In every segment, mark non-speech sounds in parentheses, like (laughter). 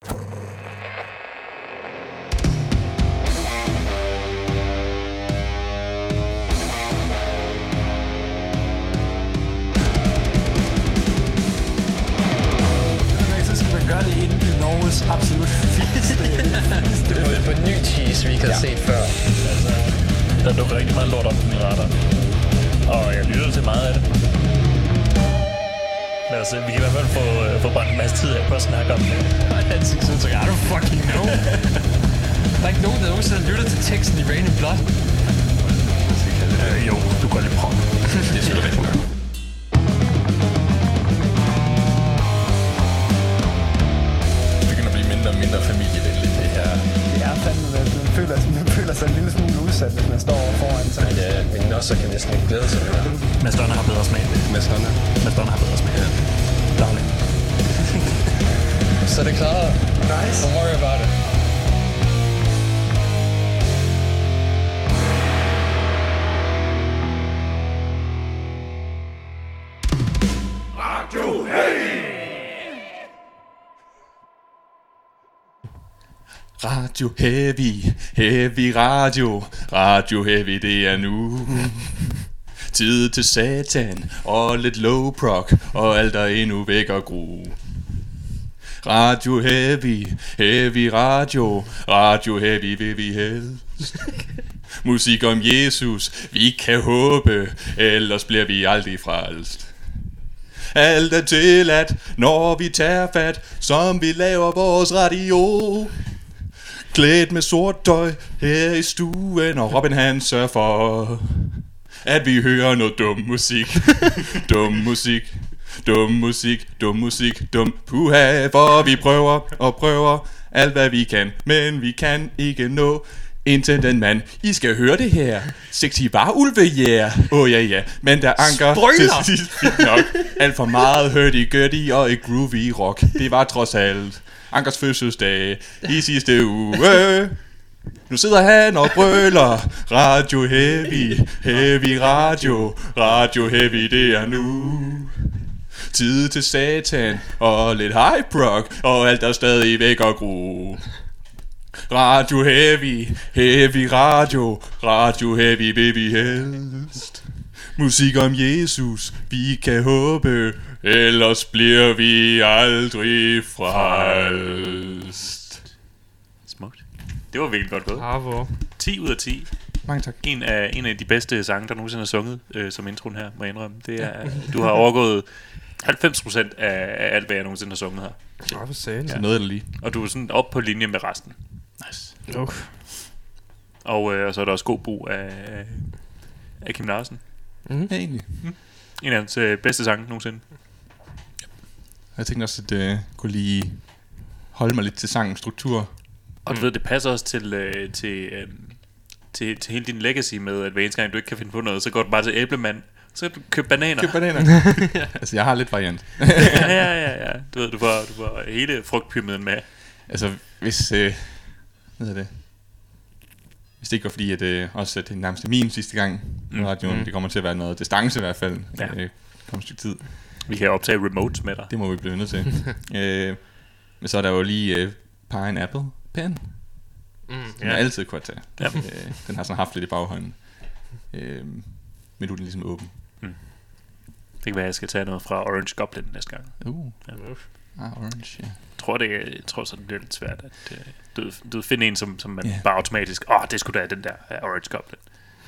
Så det inden det Norges absolut fedeste. Det er på ny cheese, vi ikke set før. Altså, der dukker rigtig meget lort op på min radar. Og jeg lytter til meget af det. Lad os se, vi kan i hvert fald få, øh, få brændt en masse tid af på at snakke om det. Ansigtsudtryk, I don't fucking know. Der er ikke nogen, der nogensinde har lyttet til teksten i Rain and Blood. Øh, jo, du går lidt prøv. (laughs) Det synes jeg godt. Det begynder at blive mindre og mindre familievenligt, det her. Det er fandme, at man føler, man føler sig en lille smule udsat, hvis man står foran sig. Ja, min nosser kan næsten ikke glæde sig mere. Mads Donner har bedre smag. Mads Honda. Mads Donner har bedre smag. Ja. Daglig. (laughs) Så det klaret. Nice. Don't worry about it. Radio Heavy, Heavy Radio, Radio Heavy, det er nu. Tid til satan og lidt low proc, og alt er endnu væk og gru. Radio Heavy, Heavy Radio, Radio Heavy vil vi helst. Musik om Jesus, vi kan håbe, ellers bliver vi aldrig frelst. Alt er tilladt, når vi tager fat, som vi laver vores radio. Klædt med sort tøj her i stuen, og Robin han sørger for, at vi hører noget dum musik. (laughs) dum musik, dum musik, dum musik, dum puha, for vi prøver og prøver alt hvad vi kan, men vi kan ikke nå indtil den mand. I skal høre det her. Sexy var ulve, yeah. Åh oh, ja, ja. Men der anker Spoiler! til sidst nok. Alt for meget hurdy-gurdy og et groovy rock. Det var trods alt Ankers fødselsdag i sidste uge. Nu sidder han og brøler Radio Heavy, Heavy Radio, Radio Heavy det er nu. Tid til satan og lidt hype rock, og alt er stadig væk og gro. Radio Heavy, Heavy Radio, Radio Heavy vil vi helst. Musik om Jesus, vi kan håbe, ellers bliver vi aldrig frelst. Smukt. Det var virkelig godt gået. Bravo. 10 ud af 10. Mange tak. En af, en af de bedste sange, der nogensinde er sunget øh, som introen her, må jeg indrømme. Det er, du har overgået 90% af, af alt, hvad jeg nogensinde har sunget her. For satan. Så noget der lige. Og du er sådan op på linje med resten. Nice. Uh. Og, øh, og så er der også god brug af, af Kim Larsen. Ja, egentlig. En af hans øh, bedste sange nogensinde. Jeg tænkte også, at jeg kunne lige holde mig lidt til sangens struktur. Og du ved, det passer også til, øh, til, øh, til, til hele din legacy med, at hver eneste gang, du ikke kan finde på noget, så går du bare til æbleman, så kan du købe bananer. Køb bananer. (laughs) altså, jeg har lidt variant. (laughs) ja, ja, ja, ja. Du ved, du får, du får hele frugtpyramiden med. altså, hvis... Øh, hvad hedder det? Hvis det ikke var fordi, at øh, også at det er nærmest min sidste gang på Mm. radioen, Mm. det kommer til at være noget distance i hvert fald. Ja. Øh, kommer et stykke tid. Vi kan optage remotes med dig. Det må vi blive nødt til. (laughs) øh, men så er der jo lige øh, Pineapple Pen. Mm, Den ja. er altid kunne tage. Ja. Øh, den har sådan haft lidt i baghånden. Øh, men nu er den ligesom åben. Det kan være, at jeg skal tage noget fra Orange Goblin næste gang. Uh, Ja. ah, orange, ja. Jeg tror, det, jeg tror så, det bliver lidt svært at øh, du, du finde en, som, som man Ja. bare automatisk... Åh, oh, det skulle da den der uh, Orange Goblin.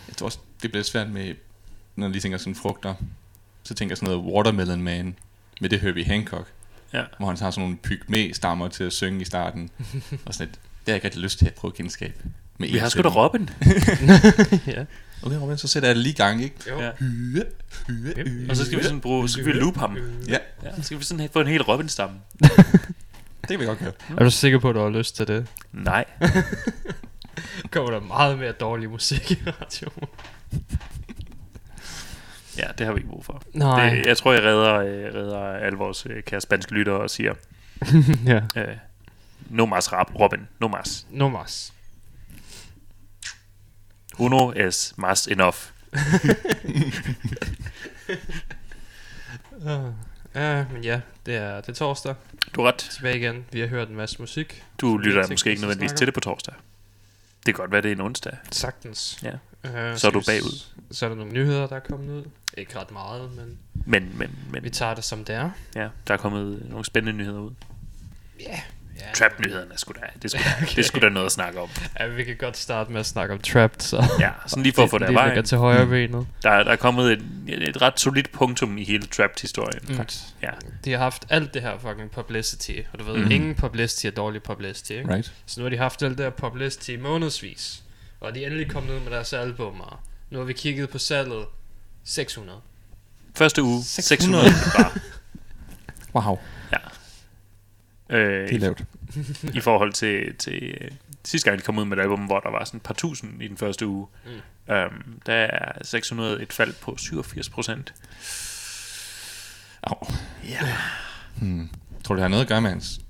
Jeg tror også, det bliver svært med, når jeg lige tænker sådan frugter, så tænker jeg sådan noget Watermelon Man, med det Herbie Hancock, Ja. hvor han har sådan nogle pygmæ-stammer til at synge i starten, (laughs) og sådan et, det har jeg ikke rigtig lyst til at prøve at genskabe. Med Vi en har sgu da. Robin. (laughs) ja. Okay, Robin, så sætter jeg det lige i gang, ikke? Jo. Ja. Hyre, hyre, hyre. Og så skal vi sådan bruge... Så skal vi loop ham. Ja, Ja, så skal vi sådan få en hel Robin-stamme. (laughs) det kan vi godt gøre. Er du sikker på, at du har lyst til det? Nej. Kommer der meget mere dårlig musik i radioen? Ja, det har vi ikke brug for. Nej. Det, jeg tror, jeg redder, øh, redder alle vores øh, kære spanske lyttere og siger... (laughs) ja. Øh, no mas rap, Robin. No mas. No mas. Uno es mas enough. Uh, (laughs) (laughs) Ja, men ja, det er, det er torsdag. Du er ret. Tilbage igen. Vi har hørt en masse musik. Du lytter måske ikke nødvendigvis til det på torsdag. Det kan godt være, det er en onsdag. Sagtens. Ja. Uh, Så er du bagud. Så er der nogle nyheder, der er kommet ud. Ikke ret meget, men Men, men, men vi tager det som det er. ja, der er kommet nogle spændende nyheder ud. Ja. Ja Trap-nyhederne er sgu da, det er sgu da, det er sgu da noget at snakke om. Ja, vi kan godt starte med at snakke om Trapped, så... Ja, sådan lige for at få det af det vejen. til højre benet. Der, der er kommet et, et ret solidt punktum i hele Trapped-historien. Mm. Ja, De har haft alt det her fucking publicity, og du ved, mm. ingen publicity er dårlig publicity, ikke? Right. Så nu har de haft alt det her publicity i månedsvis, og de er endelig kommet ud med deres albummer. Nu har vi kigget på salget 600. første uge, 600. 600 eksemplarer. Wow, Øh, det er lavt. i forhold til, til øh, sidste gang, de kom ud med et album, hvor der var sådan et par tusind i den første uge. Mm. Um, der er 600 et fald på 87 procent. Au. Ja. Hmm. Tror du, det har noget at gøre med hans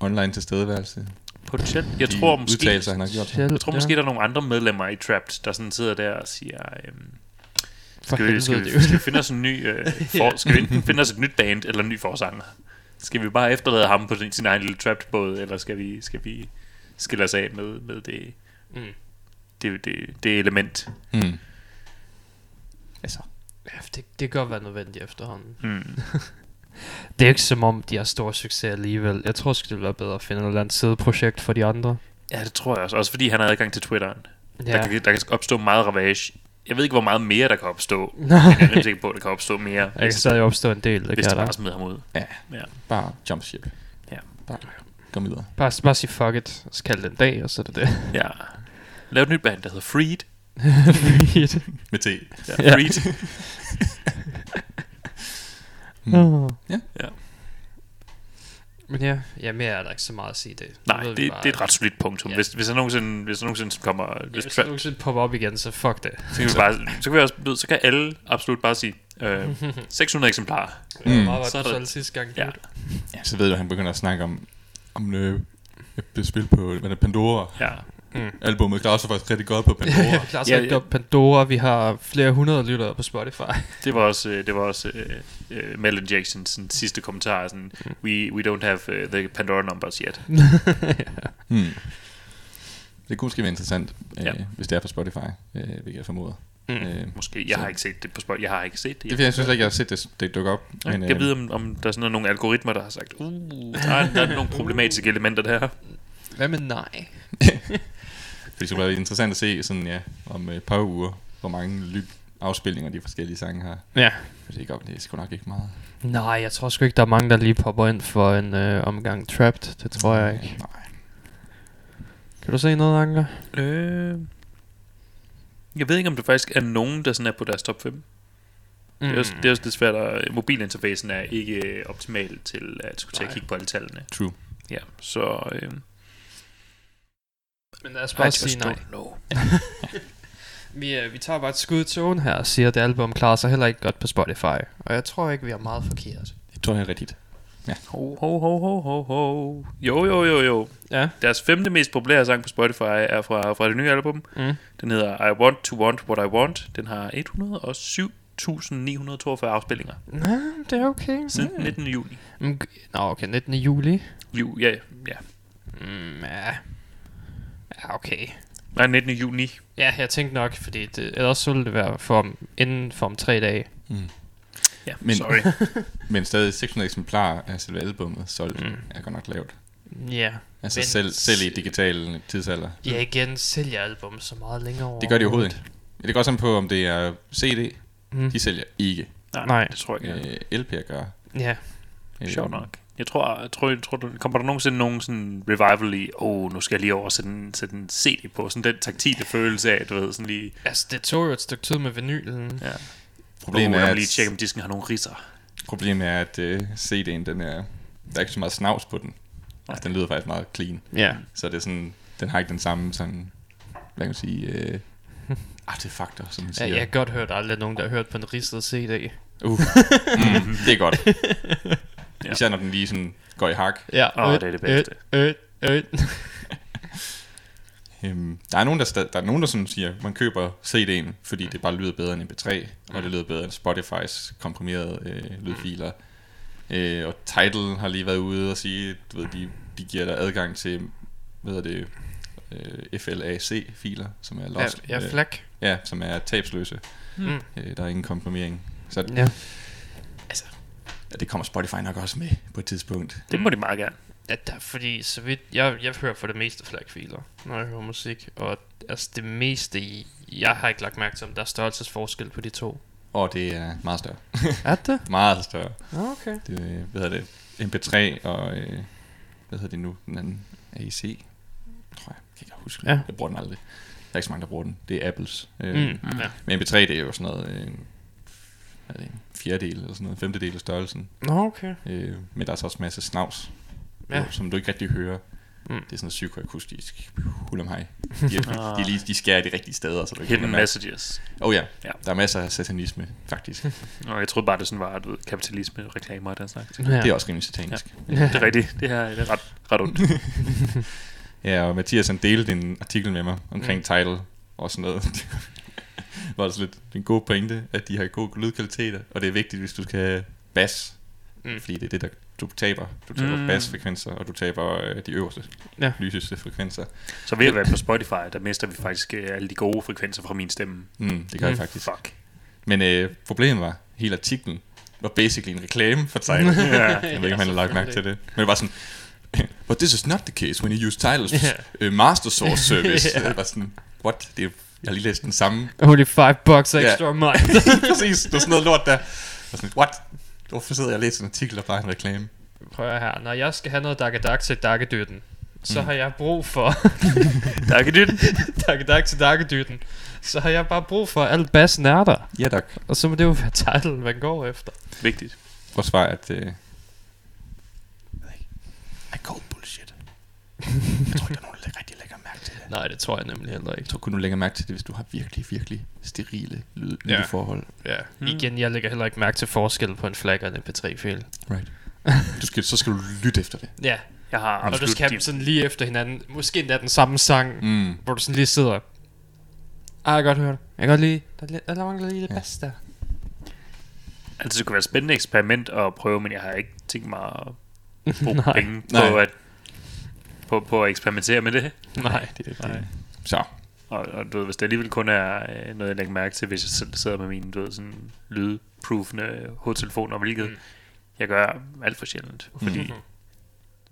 online tilstedeværelse? Potentielt. Jeg De tror måske, han har gjort. Jeg tror måske, der er nogle andre medlemmer i Trapped, der sådan sidder der og siger, øhm, skal, vi, skal, vi, skal vi finde os en ny, øh, for, skal vi enten finde os et nyt band eller en ny forsanger? Skal vi bare efterlade ham på sin, sin egen lille Trapped båd, eller skal vi, skal vi skille os af med, med det, Mm. det, det, det element? Hmm. Altså, Ja, det, det kan godt være nødvendigt efterhånden. Hmm. (laughs) Det er ikke som om, de har stor succes alligevel. Jeg tror sgu, det ville være bedre at finde et eller andet sideprojekt for de andre. Ja, det tror jeg også. Også fordi han har adgang til Twitteren. Ja. Ja. Der, kan, der kan opstå meget ravage. Jeg ved ikke, hvor meget mere der kan opstå. (laughs) Jeg er rimelig sikker på, at der kan opstå mere, Jeg kan stadig opstå en del, det hvis kan de der. bare smider ham ud. bare jump ship. Ja. Bare kom videre. Bare, bare sige fuck it, og så kald det en dag, og så er det det. (laughs) Ja. Lav et nyt band, der hedder Freed. (laughs) Med T. Ja, Ja. Freed. Mm. Ja. Ja. Men ja, ja, mere er der ikke så meget at sige det. Nu Nej, det, vi det bare, er et ret solidt punktum. Ja. Hvis, hvis der nogensinde, hvis der nogensinde kommer... Ja, Hvis hvis det nogensinde popper op igen, så fuck det. så, kan vi bare, så kan vi også, så kan alle absolut bare sige, øh, (laughs) 600 eksemplarer. Det var Mm. meget, Så er der- sidste gang. Ja. Ja, så ved du, at han begynder at snakke om, om øh, et spil på hvad er det, Pandora. Ja. Albumet klarer sig faktisk rigtig godt på (laughs) Ja, Pandora. klarer så Ja, ja. godt Pandora. Vi har flere hundrede lyttere på Spotify. Det var også, øh, det var også øh, øh, Melon Jacksons sådan, sidste kommentar. Sådan, we, we don't have uh, the Pandora numbers yet. (laughs) hmm. Det kunne måske være interessant, øh, Ja. hvis det er på Spotify, øh, hvilket jeg formoder. Mm. Øh, Måske. Jeg Så- har ikke set det på Spotify. Jeg har ikke set det. det er fordi, jeg synes ikke, jeg har set det, det dukke op. Men, Men, jeg øh, ved, om, om der er sådan nogle algoritmer, der har sagt, uh, der er, der er nogle problematiske elementer der. Hvad med nej? (laughs) det skulle være interessant at se sådan, ja, om et par uger, hvor mange ly- afspilninger de forskellige sange har. Ja. Det er, ikke, op- det er sgu nok ikke meget. Nej, jeg tror sgu ikke, der er mange, der lige popper ind for en øh, omgang Trapped. Det tror jeg ikke. Nej. Kan du se noget, Anker? Øh, jeg ved ikke, om der faktisk er nogen, der sådan er på deres top 5. Mm. Det, er også, det er også lidt svært, at mobilinterfacen er ikke øh, optimal til at skulle til at kigge på alle tallene. True. Ja, så... Øh, Men lad os I bare just sige nej. (laughs) Vi, øh, vi tager bare et skud i togen her og siger, at det album klarer sig heller ikke godt på Spotify. Og jeg tror ikke, vi har meget forkert. Det tror jeg er rigtigt. Ho, ho, ho, ho, ho, ho. Jo, jo, jo, jo. Ja. Deres femte mest populære sang på Spotify er fra, fra det nye album. Mm. Den hedder I Want to Want What I Want. Den har 107.942 afspillinger Nå, det er okay. siden 19. juli. Mm, Nå, okay, 19. juli. Ju, ja, ja. Mm, ja. Ja, okay. Nej, 19. juni. Ja, jeg tænkte nok, fordi det, ellers så ville det være for om, inden for om tre dage. Mm. Ja, Men- sorry. (laughs) Men stadig 600 eksemplarer af selve albummet solgt Mm. er godt nok lavt. Ja. Altså Men- selv, selv i digital tidsalder. Ja, igen, sælger album så meget længere over. Det gør de overhovedet ikke. Det går sådan på, om det er CD. Mm. De sælger ikke. Nej, Nej. det tror jeg ikke. Øh, LP'er gør. Ja. Øh, Sjovt nok. Jeg tror, jeg tror, jeg tror der, kommer der nogensinde nogen sådan revival i, åh, oh, nu skal jeg lige over og sætte en, sætte en CD på, sådan den taktile følelse af, du ved, sådan lige, Altså, det tog jo et stykke tid med vinylen. ja. Problemet oh, er, er, lige tjekke, at, om disken har nogle ridser. problemet er, at uh, CD'en, den er, der er ikke så meget snavs på den. Altså, den lyder faktisk meget clean. Ja. Så det er sådan, den har ikke den samme sådan, hvad kan man sige, øh, artefakter, som man ja. siger. Jeg har godt hørt aldrig nogen, der har hørt på en ridset CD. Uh. (laughs) mm, det er godt. (laughs) Ja. Især når den lige sådan går i hak. Ja, Åh, det er det bedste. Øh, øh, øh. (laughs) Øhm, der er nogen, der, der, er nogen, der sådan siger, man køber CD'en, fordi det bare lyder bedre end MP3, og det lyder bedre end Spotify's komprimerede øh, lydfiler. Øh, og Tidal har lige været ude og sige, du ved, de, de giver dig adgang til, hvad hedder det, øh, FLAC-filer, som er Ja, lost. ja øh, flag. ja, som er tabsløse. Mm. Øh, der er ingen komprimering. Så Ja. Ja, det kommer Spotify nok også med på et tidspunkt. Det må de meget gerne. Ja, der, fordi så vidt, jeg, jeg hører for det meste flagfiler, når jeg hører musik, og altså det meste, i- jeg har ikke lagt mærke til, om der er størrelsesforskel på de to. Og det er meget større. (laughs) Er det? meget større. Okay. Det, er, hvad hedder det, MP3 og, øh, hvad hedder det nu, den anden, AEC, tror jeg, jeg kan ikke huske Ja. Jeg bruger den aldrig. Der er ikke så mange, der bruger den. Det er Apples. Øh, Mm. Ja. Men MP3, det er jo sådan noget, øh, hvad er det, fjerdedel eller sådan noget, en femtedel af størrelsen. Nå, okay. Øh, men der er så også masse snavs, Ja. ja. som du ikke rigtig hører. Mm. Det er sådan noget psykoakustisk hulamhej. (laughs) De, er, de, er lige, de skærer de rigtige steder, så du Hidden messages. Oh ja. Ja. der er masser af satanisme, faktisk. (laughs) Og jeg troede bare, det sådan var du ved, kapitalisme, reklamer og den slags. Ja. Det er også rimelig satanisk. Det er rigtigt. Det her det er ret, ret ondt. (laughs) Ja, og Mathias han delte en artikel med mig omkring mm. title og sådan noget. (laughs) var det sådan lidt en god pointe, at de har god lydkvaliteter, og det er vigtigt, hvis du skal have bass, Mm. fordi det er det, der du taber. Du taber Mm. bassfrekvenser, og du taber øh, de øverste, Ja. lyseste frekvenser. Så ved at være på Spotify, der mister vi faktisk øh, alle de gode frekvenser fra min stemme. Mm, det gør Mm. jeg faktisk. Fuck. Men øh, problemet var, hele artiklen var basically en reklame for title. Ja. (laughs) Jeg ved ikke, om han har lagt mærke til det. Men det var sådan, (laughs) but this is not the case when you use titles Ja. uh, master source service. Yeah. Det var sådan, what? Det er, jeg har lige læst den samme Only five bucks extra a month. (laughs) Præcis, det var sådan noget lort der. Og sådan, what? Hvorfor sidder jeg og læser en artikel og bare en reklame? Prøv at her. Når jeg skal have noget dakkedak til dakkedytten, så Mm. har jeg brug for Der det. dakkedak til dakkedytten. Så har jeg bare brug for alt bassen er der. Ja, tak. Og så må det jo være title, man går efter. Vigtigt. Vores svar er, at... Øh, I call bullshit. (laughs) jeg tror ikke, der er nogen, der rigtig lægger mærke til det. Nej, det tror jeg nemlig heller Jeg ikke. tror kun, du lægger mærke til det, hvis du har virkelig, virkelig sterile lyd, Ja. lydforhold. Ja. Mm. Igen, jeg lægger heller ikke mærke til forskel på en flag og en mp3-fil. Right. (laughs) Du skal, så skal du lytte efter det. Ja, Jeg har og du skal have dem sådan lige efter hinanden. Måske endda den samme sang, Mm. hvor du sådan lige sidder. Ah, jeg kan godt høre det. Jeg kan godt lide. Der, er lidt- der mangler lige det Ja. bedste der. Altså, det kunne være et spændende eksperiment at prøve, men jeg har ikke tænkt mig at (laughs) bruge penge på Nej. at, på, på at eksperimentere med det. (laughs) Nej. Det, det. Nej. Så, Og, og du ved, hvis det alligevel kun er øh, noget, jeg lægger mærke til, hvis jeg selv sidder med mine, du ved, sådan lydproofende hovedtelefoner, hvilket Mm. mm. jeg gør alt for sjældent. Fordi Mhm.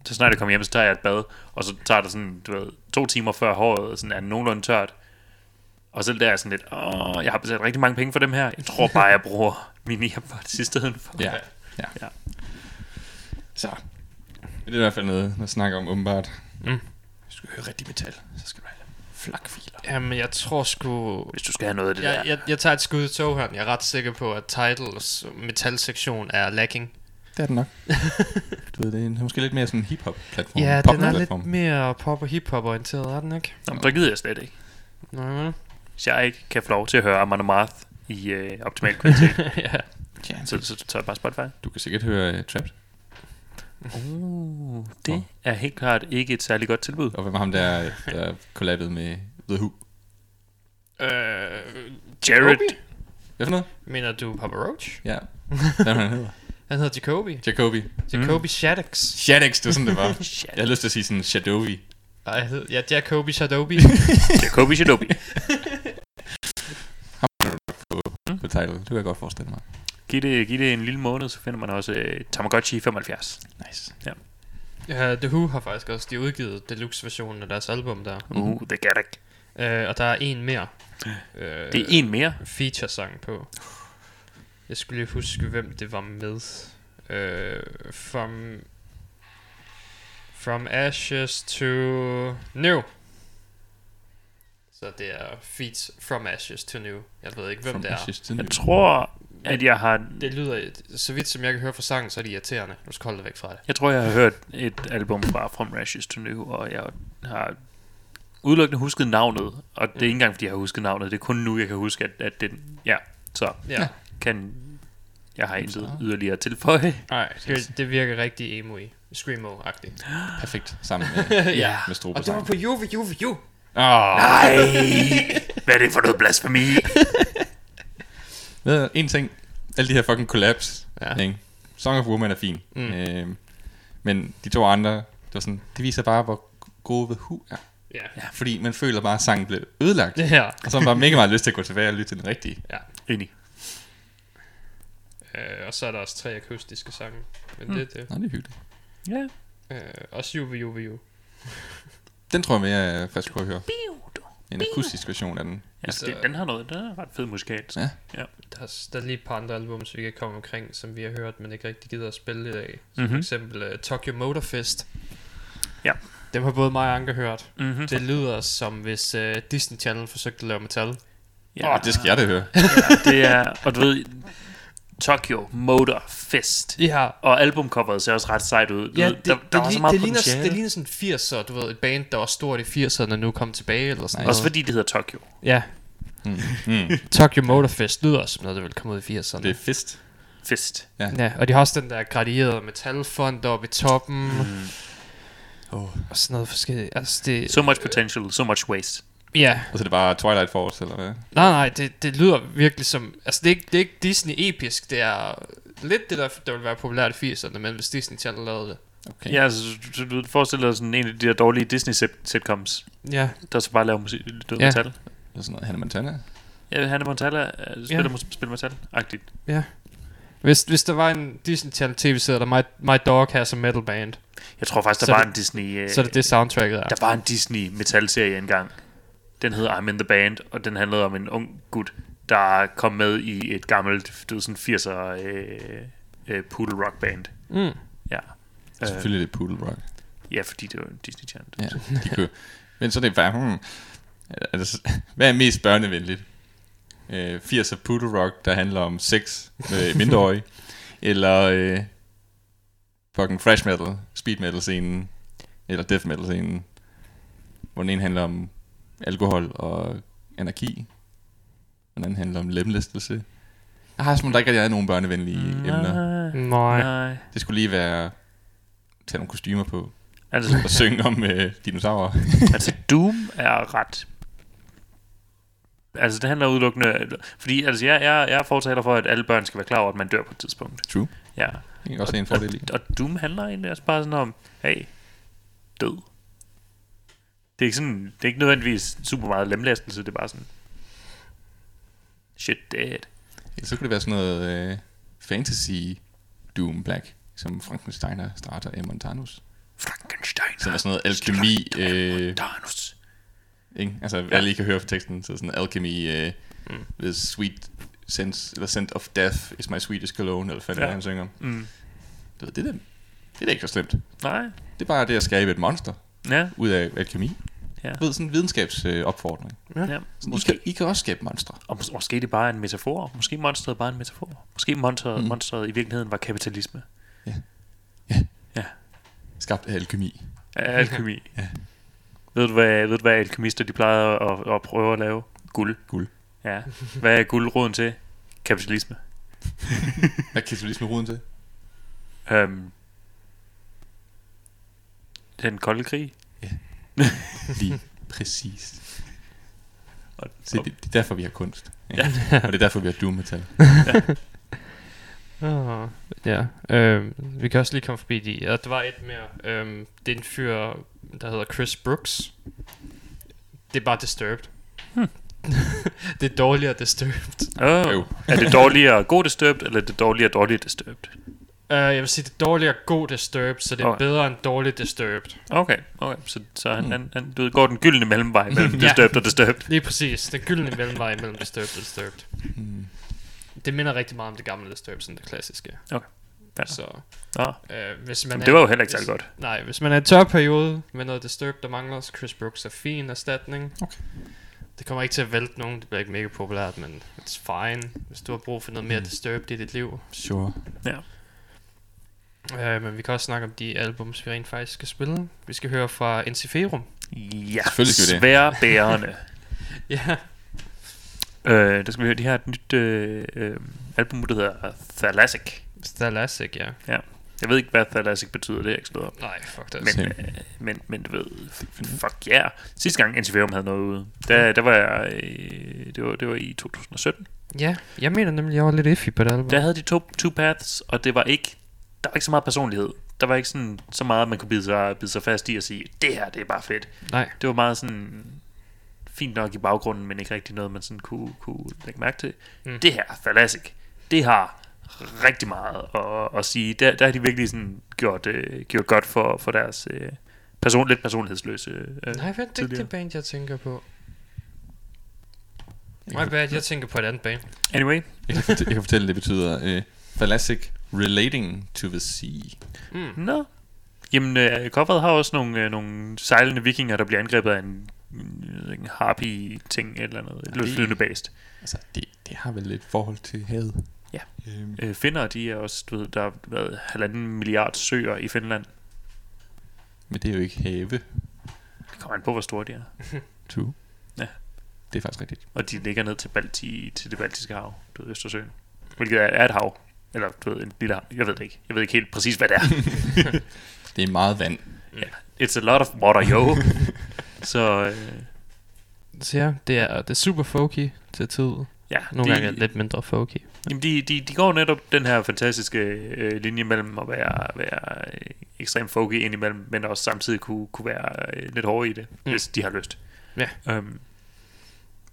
så snart jeg kommer hjem, så tager jeg et bad, og så tager det sådan, du ved, to timer før håret sådan er nogenlunde tørt. Og selv der er sådan lidt, åh, jeg har betalt rigtig mange penge for dem her. Jeg tror bare, jeg bruger mine earpods i stedet for. ja. ja. Ja. Så. Det er i hvert fald noget, at snakke om åbenbart. Mm. Hvis du skal høre rigtig metal, så skal du have flakfiler. Jamen, jeg tror sgu... Hvis du skal have noget af det Jeg, der. jeg, jeg tager et skud i toghøren. Jeg er ret sikker på, at Titles metalsektion er lacking. Det er den nok. (laughs) du ved, det er måske lidt mere sådan en hip-hop-platform. Ja, den er lidt mere pop- og hip-hop orienteret, er den ikke? Nå, men så gider jeg slet ikke. Nej. Hvis jeg ikke kan få lov til at høre Amon Amarth i øh, optimal kvalitet, (laughs) ja. Ja, så, så tager jeg bare Spotify. du kan sikkert høre uh, Trapped. Uh, det er helt klart ikke et særligt godt tilbud. Og hvem var ham der, der kollabede med The Who? Øh, Jared. Jacoby? Hvad for noget? Mener du Papa Roach? Ja. Hvad er han hedder? (laughs) Han hedder Jacoby. Jacoby. Jacoby Shaddix. Shadex, det var sådan, det var. (laughs) Jeg har lyst til at sige sådan. Nej, hedder, ja, Jacoby Shadoby. Jacobi Shadobi. På title. Det kan jeg godt forestille mig. Giv det, giv det en lille måned, så finder man også uh, Tamagotchi 75. Nice. ja, The Who har faktisk også, de udgivet deluxe-versionen af deres album der. Uh, det kan det ikke. Øh, og der er en mere. Øh, Det er en mere. feature-sang på. Jeg skulle lige huske, hvem det var med. Øh, from, from Ashes to New. Så det er Feats From Ashes to New. Jeg ved ikke, hvem From det er. Ashes to Jeg tror, at jeg har... Det lyder, så vidt som jeg kan høre fra sangen, så er det irriterende. Du skal holde dig væk fra det. Jeg tror, jeg har hørt et album fra From Ashes to New, og jeg har udelukkende husket navnet. Og det er ikke engang, fordi jeg har husket navnet. Det er kun nu, jeg kan huske, at, at det... Ja, så Ja. kan... Jeg har intet yderligere at tilføje. Nej, det, det virker rigtig emo i. Screamo-agtigt. Perfekt. Sammen med, (laughs) ja. med Strobe Og det var på Juve, Juve, Juve. Åh, Nej! (laughs) Hvad er det for noget blasfemi? (laughs) Ved en ting. Alle de her fucking collabs. Ja. Ikke? Song of Woman er fin. Mm. Øh, men de to andre, det, var sådan, det viser bare, hvor gode The Who er. Ja. Ja, fordi man føler bare, at sangen blev ødelagt. (laughs) Ja. Og så har man bare mega meget lyst til at gå tilbage og lytte til den rigtige. ja. Enig. Øh, og så er der også tre akustiske sange. Men Mm. det er det. Nå, det er hyggeligt. Ja. Øh, også Juve Juve Juve. Den tror jeg mere, jeg faktisk kunne høre. En akustisk version af den. Ja, Altså- det, den har noget, den er ret fed musikalsk. Ja. Der er, der er lige et par andre album, som vi kan komme omkring, som vi har hørt, men ikke rigtig gider at spille i dag. Som Mhm. for eksempel uh, Tokyo Motor Fest. Ja. Dem har både mig og Anker hørt. Mm-hmm. Det lyder som hvis uh, Disney Channel forsøgte at lave metal. Ja. Oh, det skal jeg da høre. det er, og du ved, Tokyo Motor Fest. Ja, Og albumcoveret ser også ret sejt ud. Du ja ved, det, der, det, der det, var så meget det, ligner, potentiale. det ligner sådan 80'er, du ved, et band, der var stort i 80'erne, nu kom tilbage, eller sådan Nej. noget. Også fordi det hedder Tokyo. Ja, Mm. Mm. (laughs) Tokyo Motor Fest lyder som noget, der vil komme ud i 80'erne. Det er fist. Fest. Ja, og de har også den der gradierede metalfond oppe i toppen, mm. Oh. og sådan noget forskelligt. Altså, det, So much potential, so much waste. Ja, Og så er det bare Twilight Force, eller hvad? nej, nej, det, det lyder virkelig som... Altså, det er, ikke, det er ikke Disney-episk, det er lidt det, der, der vil være populært i 80'erne, men hvis Disney Channel lavede det. Okay. Ja, altså, du, du forestiller dig sådan en af de der dårlige Disney sit- sitcoms, Ja, der så bare laver musik, død Ja. ja. metal. Det er sådan noget Hannah Montana. Ja, Hannah Montana uh, spiller, Ja. ja. spiller metal-agtigt. hvis, hvis der var en Disney Channel tv-serie, der My, My Dog Has a Metal Band, Jeg tror faktisk, der Så var det- en Disney... Uh, så er det det soundtracket er. Der var en Disney metal-serie engang. Den hed I'm in the Band, og den handlede om en ung gut, der kom med i et gammelt, du ved, sådan 80'er øh, øh, poodle rock band. Mm. Ja. Øh. Selvfølgelig det er Poodle Rock. Ja, fordi det var en Disney Channel. Ja, de kører. Men så er det bare, hmm, altså, hvad er mest børnevenligt? Øh, 80'er Poodle Rock, der handler om sex med mindreårige, (laughs) eller øh, fucking fresh metal, speed metal scenen, eller death metal scenen, hvor den ene handler om alkohol og anarki, og den anden handler om lemlæstelse. Jeg har som om, der ikke rigtig er nogen børnevenlige Mm, emner. Nej. Nej. Det skulle lige være tage nogle kostymer på Altså, og synge om øh, dinosaurer. (laughs) altså Doom er ret... Altså, det handler udelukkende... Fordi, altså, jeg, jeg, jeg er fortaler for, at alle børn skal være klar over, at man dør på et tidspunkt. True. Ja. Det kan også være en fordel i. Og, og Doom handler egentlig også bare sådan om, hey, død. Det er ikke sådan, det er ikke nødvendigvis super meget lemlæstelse, det er bare sådan, shit dead. Ja, så kunne det være sådan noget øh, fantasy Doom Black, som Frankenstein og Strata af Montanus. Frankenstein. Som er sådan noget alkemi, øh, Danus. ikke? Altså, ja. alle I kan høre på teksten, så sådan alchemy, øh, Mm. the sweet sense, eller scent of death is my sweetest cologne, eller hvad Ja. han synger. Mm. Det, det, er, det er da ikke så slemt. Nej. Det er bare det at skabe et monster Ja. ud af alkemi. Ja. Ved, sådan en videnskabsopfordring. Øh, opfordring. ja. sådan, I, Måske, kan, I kan også skabe monstre. og mås- måske det er bare en metafor. Måske monstret er bare en metafor. Måske monstret, mm. Monstret i virkeligheden var kapitalisme. Skabt af alkemi. Af alkemi. (laughs) Ja. Ved du, hvad, ved du, hvad alkemister de plejer at, at prøve at lave? Guld. Guld. Ja. Hvad er guldroden til? Kapitalisme. (laughs) Hvad lige smide ruden til? Um, den kolde krig. (laughs) Lige præcis. Og, Se, og, det, det er derfor, vi har kunst. Ja. og det er derfor, vi har doom metal. (laughs) Oh, ja, øhm, vi kan også lige komme forbi de. Ja, der var et mere. Øhm, det er en fyr, der hedder Chris Brooks. Det er bare Disturbed. Hmm. (laughs) det er dårligere Disturbed. oh, er det dårligere god disturbed, eller er det dårligere dårligt disturbed? Uh, jeg vil sige, det er dårligere god Disturbed, så det er Okay. bedre end dårlig Disturbed. Okay, okay. Så, så han, Hmm. han, han du ved, går den gyldne mellemvej (laughs) mellem Ja. disturbed og disturbed. Lige præcis. Den gyldne mellemvej mellem Disturbed og Disturbed. Mm. Det minder rigtig meget om det gamle Disturbed, sådan det klassiske. Ja. Så Nå, øh, hvis man men er- det var jo heller ikke særlig godt. Nej, hvis man er i en tør periode med noget Disturbed, der mangler, så Chris Brooks er fin erstatning. Okay. Det kommer ikke til at vælte nogen, det bliver ikke mega populært, men it's fine, hvis du har brug for noget mere Mm. Disturbed i dit liv. Sure. Uh, men vi kan også snakke om de albums, vi rent faktisk skal spille. Vi skal høre fra Ensiferum. Ja, Selvfølgelig skal vi det. sværbærende. (laughs) Ja. øh, der skal vi høre, de har et nyt øh, øh, album, der hedder Thalassic. Thalassic, ja. Jeg ved ikke, hvad Thalassic betyder, det er ikke slået op. Nej, fuck det. Men, øh, men, men du ved, fuck ja. Yeah. Sidste gang NCVM havde noget ude, der, der var jeg, øh, det, var, det var i 2017. Ja, jeg mener nemlig, jeg var lidt iffy på det album. Der havde de to Two Paths, og det var ikke der var ikke så meget personlighed. Der var ikke sådan, så meget, man kunne bide sig, bide sig fast i og sige, det her, det er bare fedt. Nej. Det var meget sådan fint nok i baggrunden, men ikke rigtig noget, man sådan kunne, kunne lægge mærke til. Mm. Det her, Thalassic, det har rigtig meget at, at sige. Der, der har de virkelig sådan gjort, øh, gjort godt for, for deres øh, person, lidt personlighedsløse øh, Nej, det er ikke tidligere. det band, jeg tænker på. My bad, jeg tænker på et andet band. Anyway, Jeg kan, fortælle, det betyder øh, Thalassic Relating to the Sea. Mm. Nå. Jamen, øh, coveret har også nogle, øh, nogle sejlende vikinger, der bliver angrebet af en, øh, en harpy-ting, et eller andet, et det- flydende bast. Altså, det, det har vel et forhold til havet. Ja. Øhm, Øh, Finner, de er også, du ved, der har været halvanden milliard søer i Finland. men det er jo ikke have. Det kommer an på, hvor store de er. (laughs) True. Ja. Det er faktisk rigtigt. Og de ligger ned til, Balti, til det baltiske hav, du ved, Østersøen. Hvilket er, er et hav. Eller, du ved, en lille. Jeg ved det ikke. Jeg ved ikke helt præcis, hvad det er. (laughs) Det er meget vand. It's a lot of water, yo. (laughs) Så øh, Så ja, det er, det er super folky til tid. ja, Nogle de, gange er det lidt mindre folky. Jamen, de, de, de går netop den her fantastiske øh, linje mellem at være, være øh, ekstremt folky indimellem, men også samtidig kunne, kunne være øh, lidt hårde i det, mm. hvis de har lyst. Ja. Um,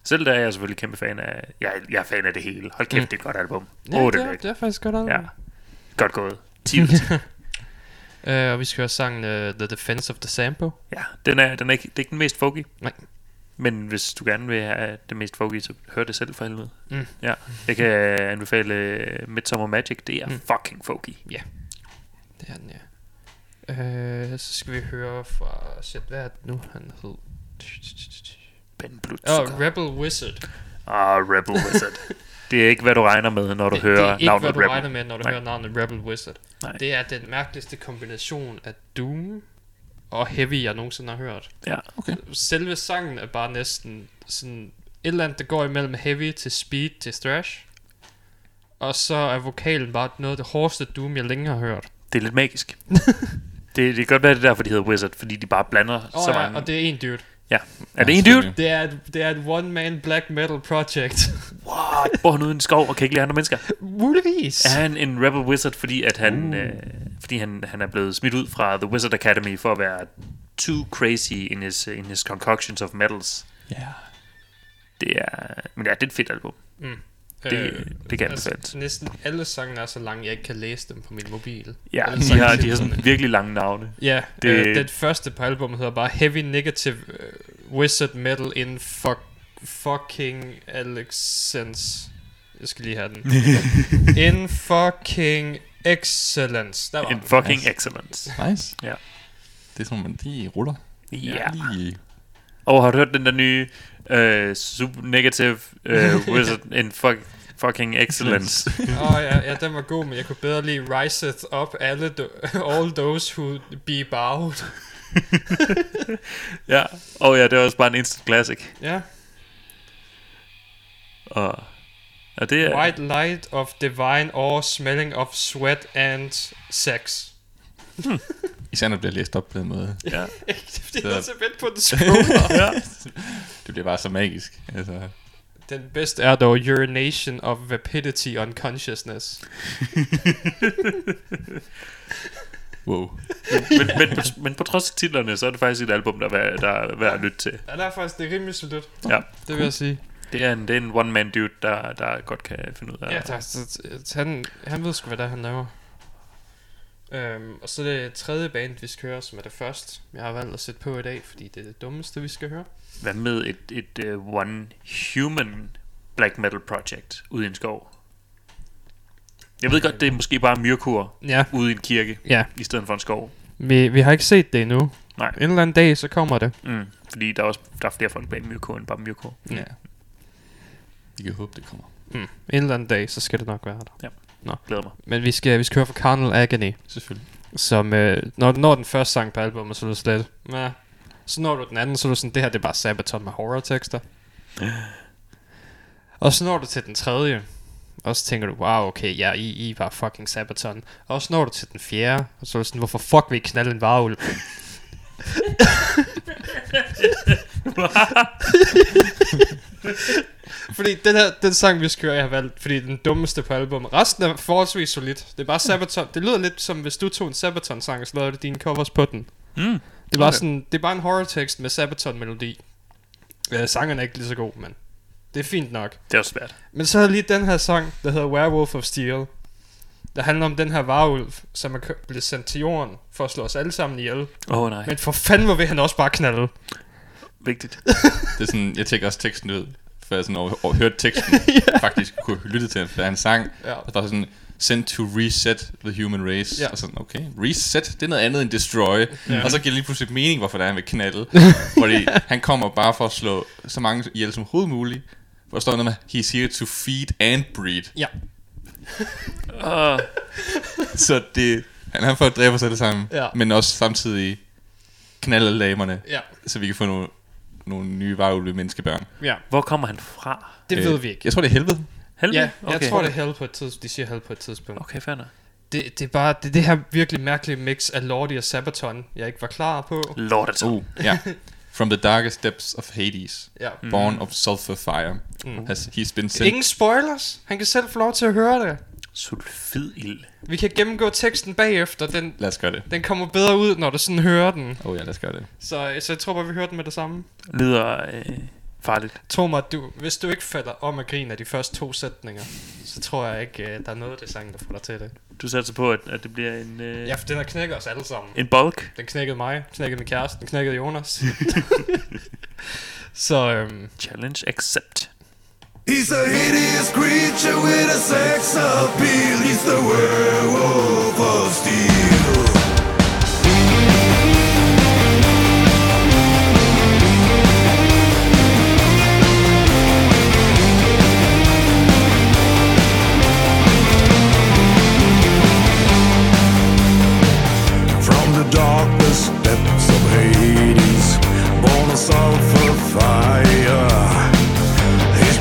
selv der er jeg selvfølgelig kæmpe fan af, jeg, jeg er fan af det hele. Hold kæft, Mm. det er et godt album. Ja, oh, det, er det er faktisk godt album. Ja. Godt gået. 10 ud af 10. Uh, (laughs) og vi skal høre sangen uh, The Defense of the Sampo. Ja, den er, den er ikke, det er ikke den mest folky. Nej. Men hvis du gerne vil have det mest folky, så hør det selv for helvede. Mm. Ja, jeg kan anbefale øh, Midsummer Magic. Det er Mm. fucking folky. Det er den, ja. Uh, så skal vi høre fra... Shit, hvad er det nu, han hed? Ben Blut. Åh, oh, Rebel Wizard. Ah, Rebel Wizard. (laughs) det er ikke, hvad du regner med, når du det, hører det er ikke, navnet hvad du Rebel. regner med, når du Nej. hører navnet Rebel Wizard. Nej. Det er den mærkeligste kombination af Doom og Heavy, jeg nogensinde har hørt. Ja, Okay. Selve sangen er bare næsten sådan et eller andet, der går imellem heavy til speed til thrash. Og så er vokalen bare noget af det hårdeste Doom, jeg længe har hørt. det er lidt magisk. (laughs) det, det kan godt være, det er derfor, de hedder Wizard, fordi de bare blander Oh, så ja, mange. og det er en dude. Er det en dude? Det er et, det er et one-man black metal project. What? Bor han ude i en skov og kan ikke lide andre mennesker? Muligvis. Er han en Rebel Wizard, fordi, at han, uh. øh, fordi han, han er blevet smidt ud fra The Wizard Academy for at være too crazy in his, in his concoctions of metals? Ja. Det er, men ja, det er et fedt album. Mm. Det, øh, det kan altså, anbefales. næsten alle sangene er så lange, jeg ikke kan læse dem på min mobil. Ja, alle de har, de har sådan virkelig lange navne. Ja, Det- det... øh, den første på albumet hedder bare Heavy Negative uh, Wizard Metal in fuck, Fucking Alexence. Jeg skal lige have den. (laughs) in Fucking Excellence. Der var En den. fucking Nice. excellence. Nice. Ja. Det er sådan, man de ruller. Ja. Lige. Og har du hørt den der nye uh, super negative (laughs) uh, wizard in fuck, fucking excellence? Åh oh, ja, ja, den var god, men jeg kunne bedre lige rise it up alle do- (laughs) all those who be bowed. (laughs) ja. Og ja, det er også bare en instant classic. Ja. Og, og det er... White light of divine awe smelling of sweat and sex. Især når det bliver læst op på den måde. Ja. det er så vendt på den scroller. ja. Det bliver bare så magisk. Altså, Den bedste er dog urination of vapidity unconsciousness. (laughs) wow. men, men, på, men på trods af titlerne, så er det faktisk et album, der er værd, der er værd at lytte til. Ja, der er faktisk, det er rimelig solidt. Ja. Det vil jeg sige. Det er en, det er en one-man dude, der, der godt kan finde ud af Ja, der, så, han, han ved sgu, hvad det er, han laver. Øhm, og så det tredje band, vi skal høre, som er det første, jeg har valgt at sætte på i dag, fordi det er det dummeste, vi skal høre. Hvad med et, et uh, one human black metal project ude i en skov? Jeg ved godt, det er måske bare myrkur Ja, ude i en kirke, ja. i stedet for en skov. Vi, vi har ikke set det endnu. Nej. En eller anden dag, så kommer det. Mm, fordi der er også der er flere folk bag myrkur end bare myrkur. Ja. Vi kan håbe, det kommer. Mm. En eller anden dag, så skal det nok være der. Glæder mig. Men vi skal, vi skal høre fra Carnal Agony, Selvfølgelig. som øh, når, når den første sang på albumet, så er du slet, Meh. så når du den anden, så er du sådan, det her det er bare Sabaton med horror-tekster. og så når du til den tredje, og så tænker du, wow, okay, ja, I, I var fucking Sabaton. Og så når du til den fjerde, og så er du sådan, hvorfor fuck vil I knalde en varulv? (laughs) (laughs) (laughs) Fordi den, her, den sang, vi skal høre, jeg har valgt, fordi den dummeste på albumet. Resten er forholdsvis solidt. Det er bare Sabaton. Det lyder lidt som, hvis du tog en Sabaton-sang, og så lavede du dine covers på den. Mm. Det var Okay. sådan, det er bare en horror-tekst med Sabaton-melodi. Øh, sangeren er ikke lige så god, men det er fint nok. Det er også svært. Men så der lige den her sang, der hedder Werewolf of Steel. Der handler om den her varulv, som er blevet sendt til jorden for at slå os alle sammen ihjel. Åh oh, nej, Men for fanden, hvor vil han også bare knalde. vigtigt. (laughs) Det er sådan, jeg tjekker også teksten ud, for jeg sådan over, over, hørte teksten, (laughs) faktisk kunne lytte til den, for han sang, Ja. og der var sådan, send to reset the human race. Ja. Og sådan, okay, reset, det er noget andet end destroy. Ja. Og så giver det lige pludselig mening, hvorfor der er, han vil knalde. (laughs) Fordi han kommer bare for at slå så mange ihjel som overhovedet muligt. Hvor der står noget med, he's here to feed and breed. Ja. Uh, (laughs) Så det, han er for at dræbe os alle sammen, Ja. men også samtidig knalde alle damerne, Ja. så vi kan få nogle, nogle nye varulve menneskebørn. Ja, hvor kommer han fra? det Øh, ved vi ikke. Jeg tror, det er helvede. Helvede? Ja, jeg tror, det er hell på et tidspunkt. De siger hell på et tidspunkt. Okay, fair nok. Det, det er bare det, det her virkelig mærkelige mix af Lordi og Sabaton, jeg ikke var klar på. Lord, altså. Uh, ja. From the darkest depths of Hades, Ja. born of sulfur fire, Mm. has he's been sent. Ingen spoilers. Han kan selv få lov til at høre det. Sulfidild. Vi kan gennemgå teksten bagefter. Den, Lad os gøre det. den kommer bedre ud, når du sådan hører den. Oh ja, lad os gøre det. Så, så jeg tror bare, vi hører den med det samme. Lyder øh, farligt. Tro mig, du, hvis du ikke falder om at grine af de første to sætninger, så tror jeg ikke, øh, der er noget af det sang, der får dig til det. Du satser på, at, at det bliver en, øh, Ja, for den har knækket os alle sammen. en bulk. Den knækkede mig, knækkede min kæreste, den knækkede Jonas. (laughs) (laughs) så øhm, Challenge accept. He's a hideous creature with a sex appeal. He's the werewolf of steel. From the darkest depths of Hades, born of sulfur fire.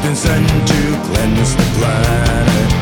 Been sent to cleanse the planet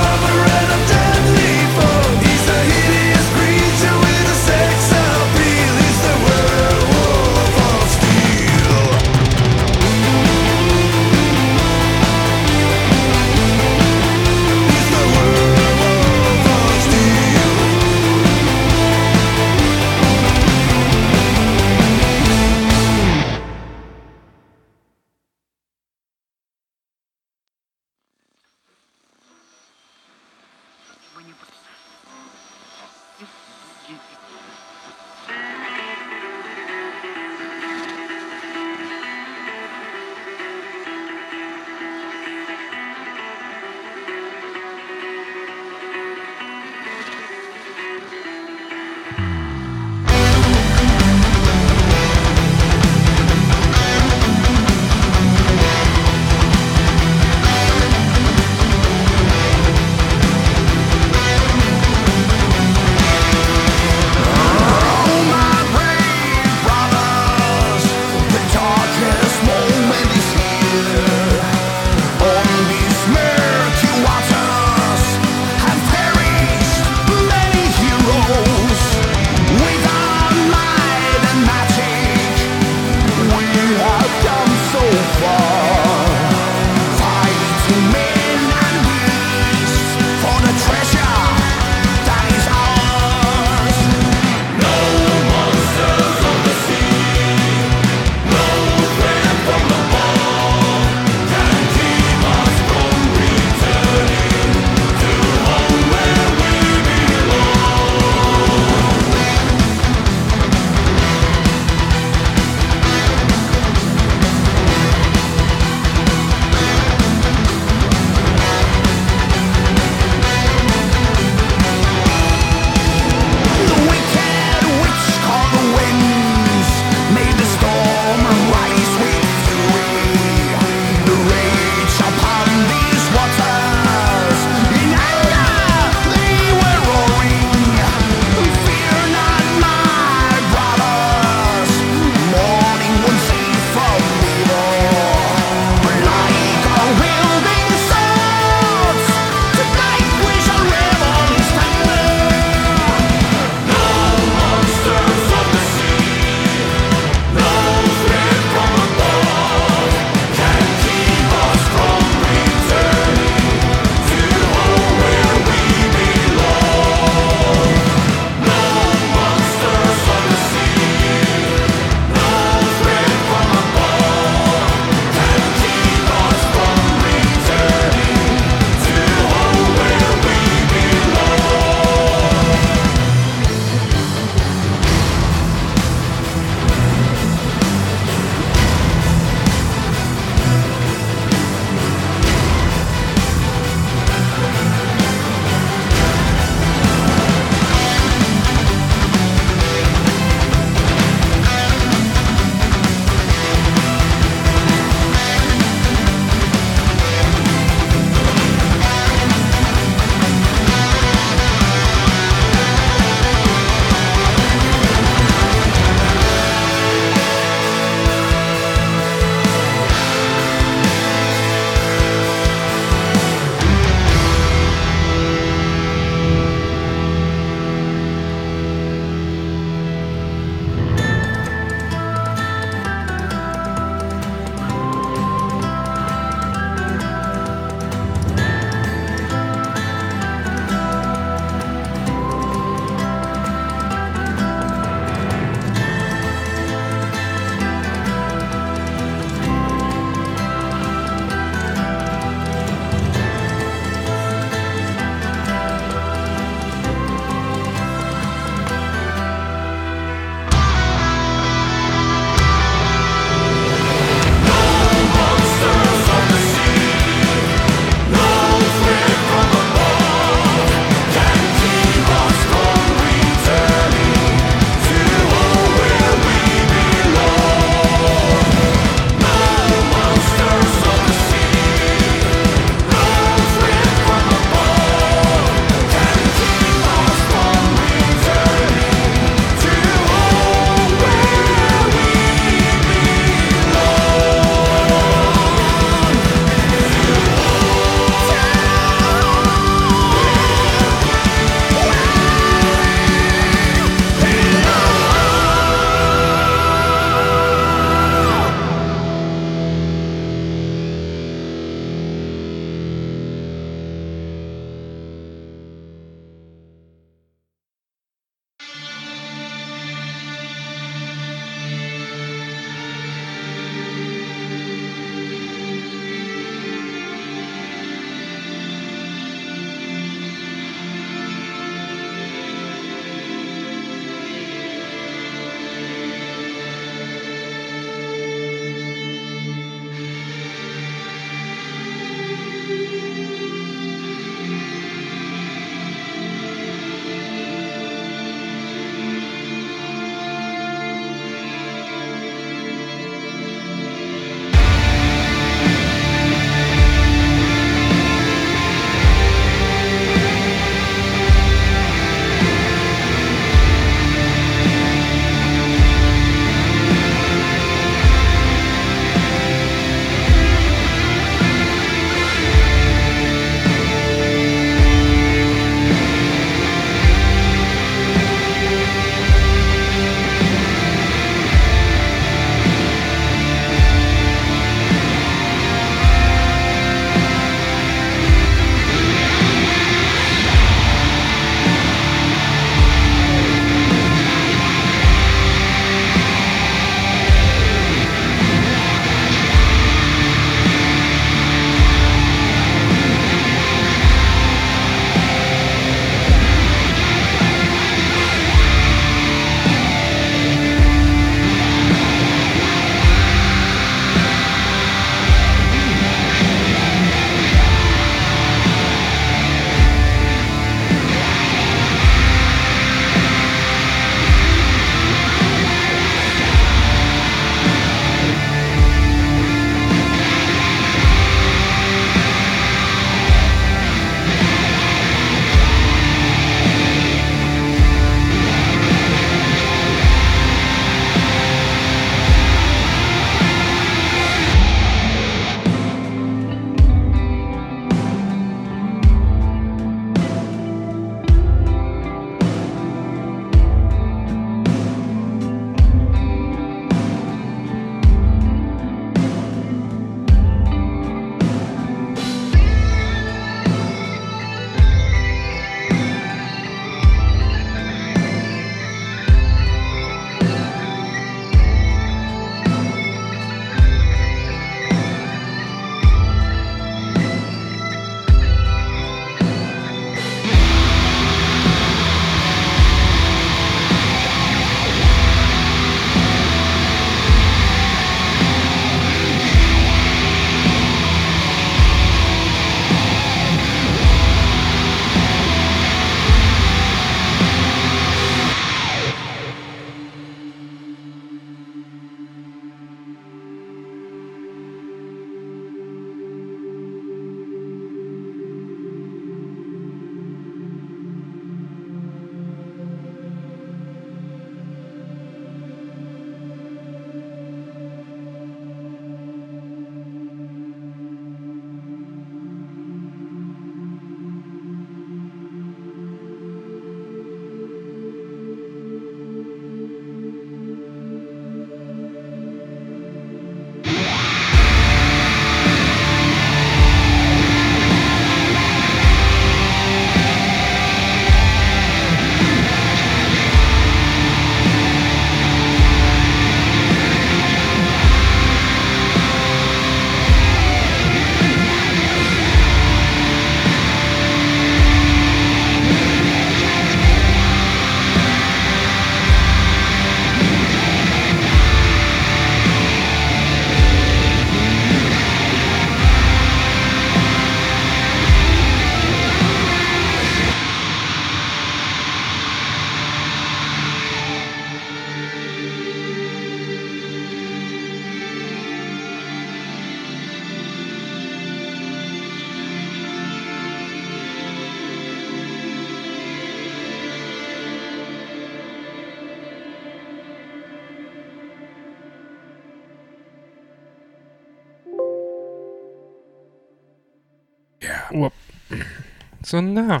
Sådan der.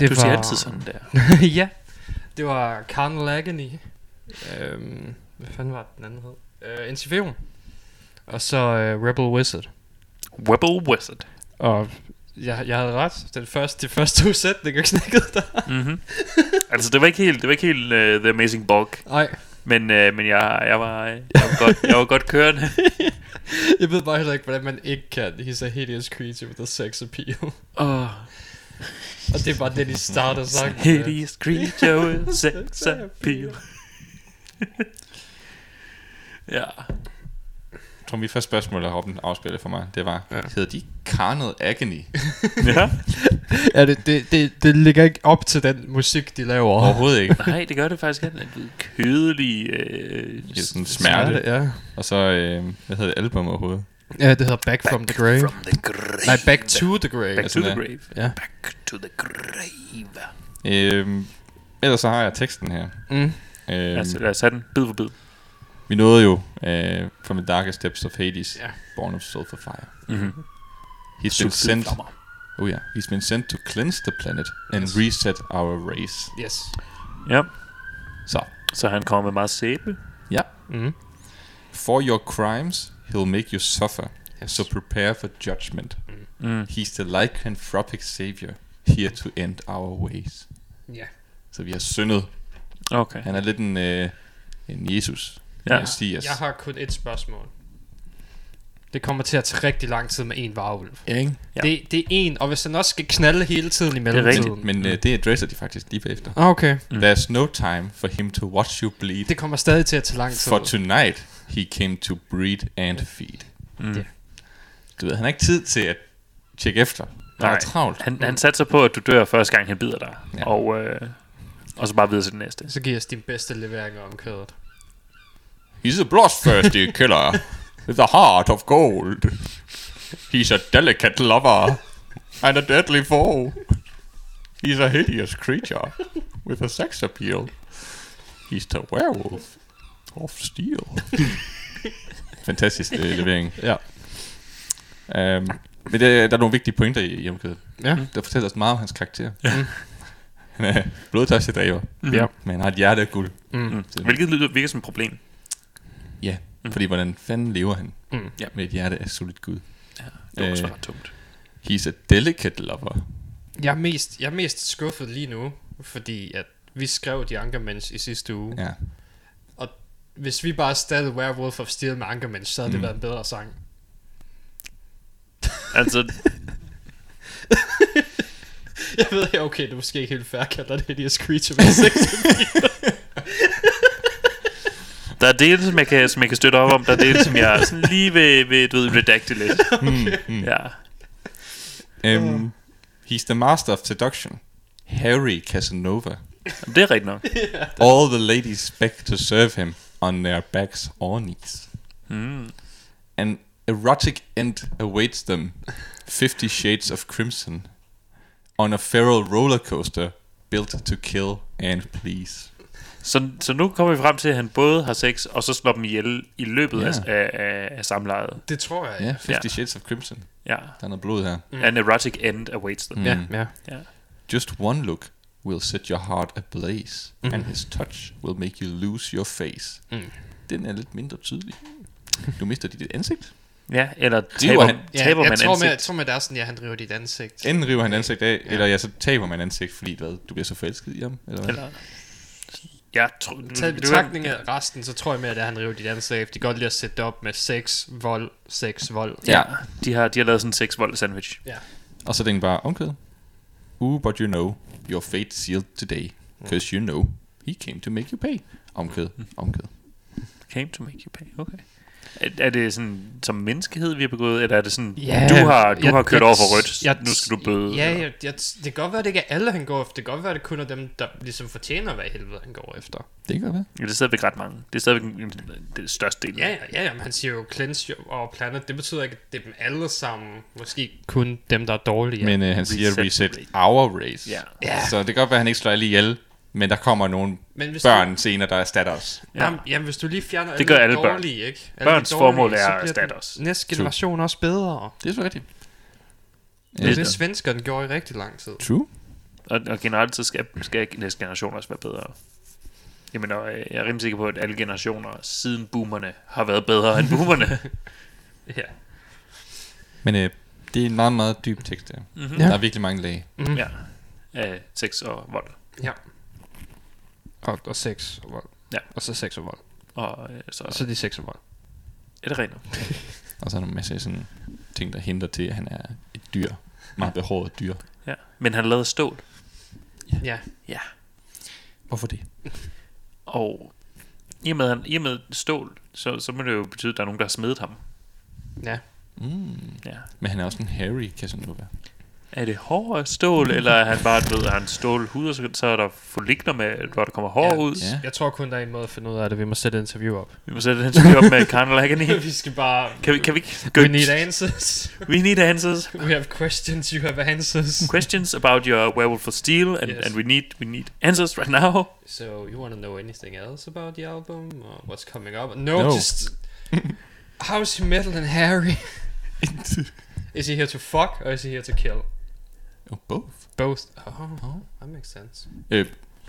Det Du siger altid sådan der. (laughs) ja. Det var Carnal Agony. Øhm, hvad fanden var det, den anden hed? Øh, NCV'en. Og så øh, Rebel Wizard. Rebel Wizard. Og jeg, jeg havde ret. Den første, de første to sætninger knækkede der. Mm-hmm. altså, det var ikke helt, det var ikke helt uh, The Amazing Bulk. Nej, Men, uh, men jeg, jeg, var, jeg, var godt, jeg var godt kørende. (laughs) (laughs) jeg ved bare heller ikke, hvordan man ikke kan. He's a hideous creature with a sex appeal. oh, (laughs) Og det er bare det, de starter sangen. med. hideous creature with (laughs) sex appeal. ja. Jeg tror, mit første spørgsmål, der Robben afspillede for mig, det var, Ja. ja. hedder de Carnal Agony? (laughs) ja. Ja, det, det, det, det ligger ikke op til den musik, de laver. Overhovedet ikke. Nej, det gør det faktisk ikke. En kødelig... Øh, Det er sådan smerte. Ja. Og så, øh, hvad hedder album overhovedet? ja, det hedder Back, from the Grave. From the grave. Nej, Back to the Grave. Back to the Ja. grave. Ja. Back to the grave. Øh, ellers så har jeg teksten her. Mm. Øh, Lad os, lad os have den bid for bid. Vi nåede jo øh, From the Darkest Depths of Hades, Ja. Born of Sulfur Fire. Mm-hmm. He's been sent, oh yeah, he's been sent to cleanse the planet and Yes. reset our race. Yes. Ja, Så, så han kommer med meget sæbe. ja. Mm. For your crimes, he'll make you suffer. Yes. So prepare for judgment. Mm. He's the lycanthropic savior, here to end our ways. Ja. Så vi har syndet. Okay. Han er lidt en, øh, en Jesus. Ja. Messias. Jeg har kun et spørgsmål. Det kommer til at tage rigtig lang tid med en varulv. Ja, ikke? Ja. Det, det er en, og hvis han også skal knalde hele tiden i mellemtiden. Men øh, det adresser de faktisk lige bagefter. Ah, Okay. Mm. There's no time for him to watch you bleed. Det kommer stadig til at tage lang tid. For tonight, he came to breed and feed. Mm. Ja. Du ved, han har ikke tid til at tjekke efter. Han er travlt. Han, han satser på, at du dør første gang, han bider dig. Ja. Og, øh, og så bare videre til det næste. Så giver os din bedste leveringer om kødet. He's a bloodthirsty (laughs) killer with a heart of gold. He's a delicate lover and a deadly foe. He's a hideous creature with a sex appeal. He's the werewolf of steel. (laughs) Fantastisk øh, levering. Ja. Um, men det, der er nogle vigtige pointer i, i omkvædet. Ja. Der fortæller os meget om hans karakter. Ja. Han er blodtørstig dræber, Ja. men han har et hjerte af guld. Mm. Mm. Hvilket lyder, virker som et problem. Ja, fordi hvordan fanden lever han Mm. Ja. med et hjerte af solidt Gud? Ja, det er også Øh. ret tungt. He's a delicate lover. Jeg er, mest, jeg er mest skuffet lige nu, fordi at vi skrev de Ankermans i sidste uge. Ja. Hvis vi bare stadig Werewolf of Steel med Ankermans, så havde det Mm. været en bedre sang. Altså, (laughs) Jeg ved, ja, okay, det er måske ikke helt fair, kalder det Hideous Creature med sex. Der er dele, som jeg kan, som jeg kan støtte op om. Der er dele, som jeg (laughs) sådan lige vil, vil du ved, redacte lidt. (laughs) Mm. Ja. Um, he's the master of seduction. Harry Casanova. Det er rigtigt nok. (laughs) All the ladies beg to serve him on their backs or knees. Mm. An erotic end awaits them. Fifty Shades of Crimson. On a feral roller coaster built to kill and please. Så, så nu kommer vi frem til, at han både har sex, og så slår dem ihjel i løbet Ja. af, af, af, af samlejet. det tror jeg. Ja, yeah, Fifty Ja. Shades of Crimson. Ja. Der er noget blod her. Mm. An erotic end awaits them. Mm. Ja, ja. Ja. Just one look will set your heart ablaze, Mhm. and his touch will make you lose your face. Mm. Den er lidt mindre tydelig. Du mister dit ansigt. ja, eller River taber, han- Ja, taber jeg, man tror ansigt. med, jeg tror med, det er sådan, ja, han driver dit ansigt. Enten river han ansigt af, ja. eller ja, så taber man ansigt, fordi hvad, du bliver så forelsket i ham. Eller hvad? Eller, jeg tror, Tag betragtning af resten, så tror jeg mere, at det er, han river dit ansigt. De kan godt lide at sætte det op med sex, vold, sex, vold. Ja, de har, de har lavet sådan en sex vold sandwich. Og så er den bare omkvæd. Ooh, but you know, your fate sealed today. Because you know, he came to make you pay. Omkvæd, omkvæd. Came to make you pay, okay. Er, det sådan som menneskehed, vi har begået, eller er det sådan, Ja, du har, du jeg- har kørt jeg- over for rødt, jeg- nu skal du bøde? Ja, jeg, jeg, det kan godt være, at det ikke er alle, han går efter. Det kan godt være, at det kun er dem, der ligesom fortjener, hvad helvede han går efter. Det kan godt være. Ja, det er stadigvæk ret mange. Det er stadigvæk det største del. Ja, ja, ja, ja, men han siger jo cleanse our planet. Det betyder ikke, at det er dem alle sammen. Måske kun dem, der er dårlige. Men øh, han siger Reset reset our race. Ja. Ja. Så det kan godt være, at han ikke slår alle ihjel, men der kommer nogle men hvis børn senere, der erstatter os. Du, jamen, jamen, hvis du lige fjerner Det gør de alle børn. dårlige, ikke? Alle Børns dårlige, formål er at erstatte os. Næste generation også bedre. Det er så rigtigt. Det er det, svenskerne gjorde i rigtig lang tid. True. Og, og generelt så skal, skal næste generation også være bedre. Jamen, og øh, jeg er rimelig sikker på, at alle generationer siden boomerne har været bedre end boomerne. (laughs) Ja. Men øh, det er en meget, meget dyb tekst der. Mhm. Der er virkelig mange lag. Mm. ja. Af sex og vold. ja. Og, og sex og vold. Ja. Og så sex og vold. Og øh, så Og så er de sex og vold. er det rent. (laughs) Og så er der en masse sådan ting, der henter til, at han er et dyr. Meget behåret dyr. Ja. Men han lavede stål. Ja. Ja. Hvorfor det? Og i og med, han, i og med stål, så, så må det jo betyde, at der er nogen, der har smedet ham. Ja. Mm. Ja. Men han er også en Harry, kan sådan noget være. Er det hår af stål, eller er han bare, du ved, han stål hud, og så, så er der follikler med, hvor der kommer hår Ja. ud? Ja. Jeg tror kun, der er en måde at finde ud af det. Vi må sætte et interview op. Vi må sætte den interview op med Carnal Agony. (laughs) vi skal bare... Kan vi, kan vi ikke We need answers. (laughs) We need answers. We have questions, you have answers. Questions about your werewolf of steel, and, Yes. and we need we need answers right now. So, you want to know anything else about the album? Or what's coming up? No, No. just... (laughs) How's Metal and Harry? is he here to fuck, or is he here to kill? Oh, both. Both. Oh, that makes sense. Uh,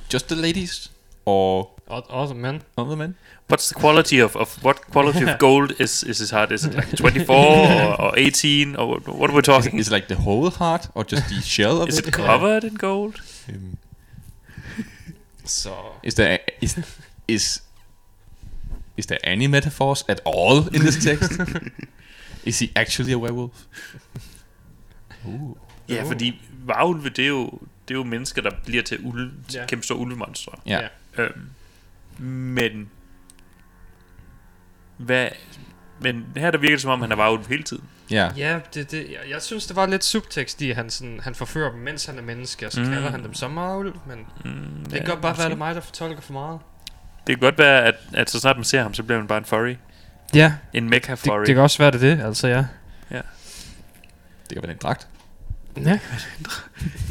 just the ladies? Or All, all the men. other men? What's the quality of, of what quality of (laughs) gold is is his heart? Is it like 24 or, (laughs) or 18 or what, what are we talking? Is it like the whole heart or just the (laughs) shell of Is it? it covered in gold? Um, So... is there is is is there any metaphors at all in this text? is he actually a werewolf? Ooh. Ja, fordi varulve, det er jo det er jo mennesker, der bliver til ulve, Ja. kæmpe store ulvemonstre. Ja. Ja. Øhm, men hvad men her der virker det som om han er varulv hele tiden. Ja. Ja, det, det, jeg, jeg synes, det var lidt subtekst i, at han, sådan, han forfører dem, mens han er menneske, og så Mm. kalder han dem som marulv, men Mm, det kan godt bare være, det er mig, der fortolker for meget. Det kan godt være, at, at så snart man ser ham, så bliver man bare en furry. Ja, En mecha det, furry. det kan også være, det det, altså ja. Det kan være en dragt. Ja,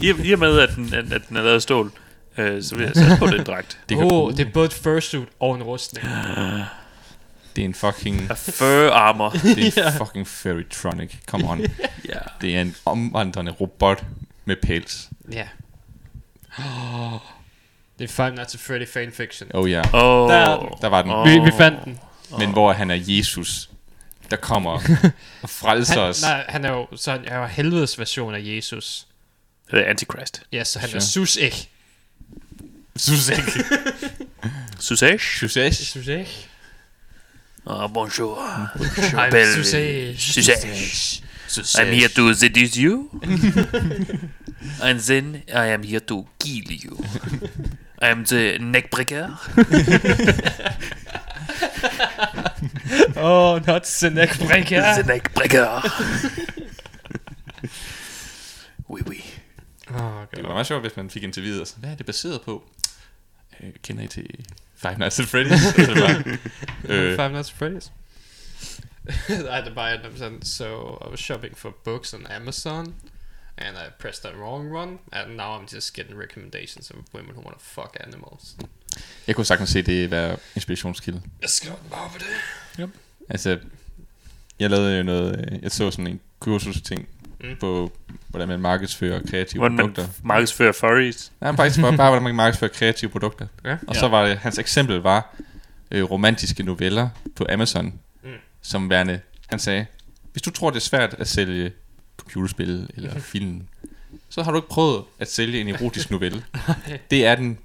I, I og med, at den, at, at den er lavet af stål, øh, så vil jeg sætte på, det er en dragt. Det, oh, det er både et fursuit og en rustning. det er en fucking A fur armor. (laughs) det er en fucking fairytronic. Come on. ja. Det er en omvandrende robot med pels. Ja. Det er Five Nights at Freddy fanfiction. Oh ja. Oh, Der- Der var den. Åh. Vi, vi fandt den. Men hvor han er Jesus, der kommer (laughs) og frelser Han, os. nej, han er jo, så han er jo helvedes version af Jesus. Det er Antichrist. Ja, så han Sure. er sus ikke. Susek. Susage? Susek. (laughs) Sus ikke. Oh, bonjour. I'm Belle. Susage. Susage. I'm here to seduce you. And then I am here to kill you. (laughs) I am the neckbreaker. (laughs) Oh, not. The neckbreaker. oui, oui. Oh, Det var meget sjovt, hvis man fik en til videre. Hvad er det baseret på? Øh, kender I til Five Nights at Freddy's? Så det var, øh, Five Nights at Freddy's. I had to buy it so I was shopping for books on Amazon, and I pressed the wrong one, and now I'm just getting recommendations of women who want to fuck animals. jeg kunne sagtens se det være inspirationskilde. Jeg skal bare på det. Altså, jeg lavede jo noget, øh, jeg så sådan en kursus ting Mm. på, hvordan man markedsfører kreative Hvordan man produkter. markedsfører furries. Nej, men faktisk bare, bare, hvordan man kan markedsføre kreative produkter. Ja. Og så var det, hans eksempel var øh, romantiske noveller på Amazon, Mm. som værende, han sagde, hvis du tror, det er svært at sælge computerspil eller film, så har du ikke prøvet at sælge en erotisk novelle. det er den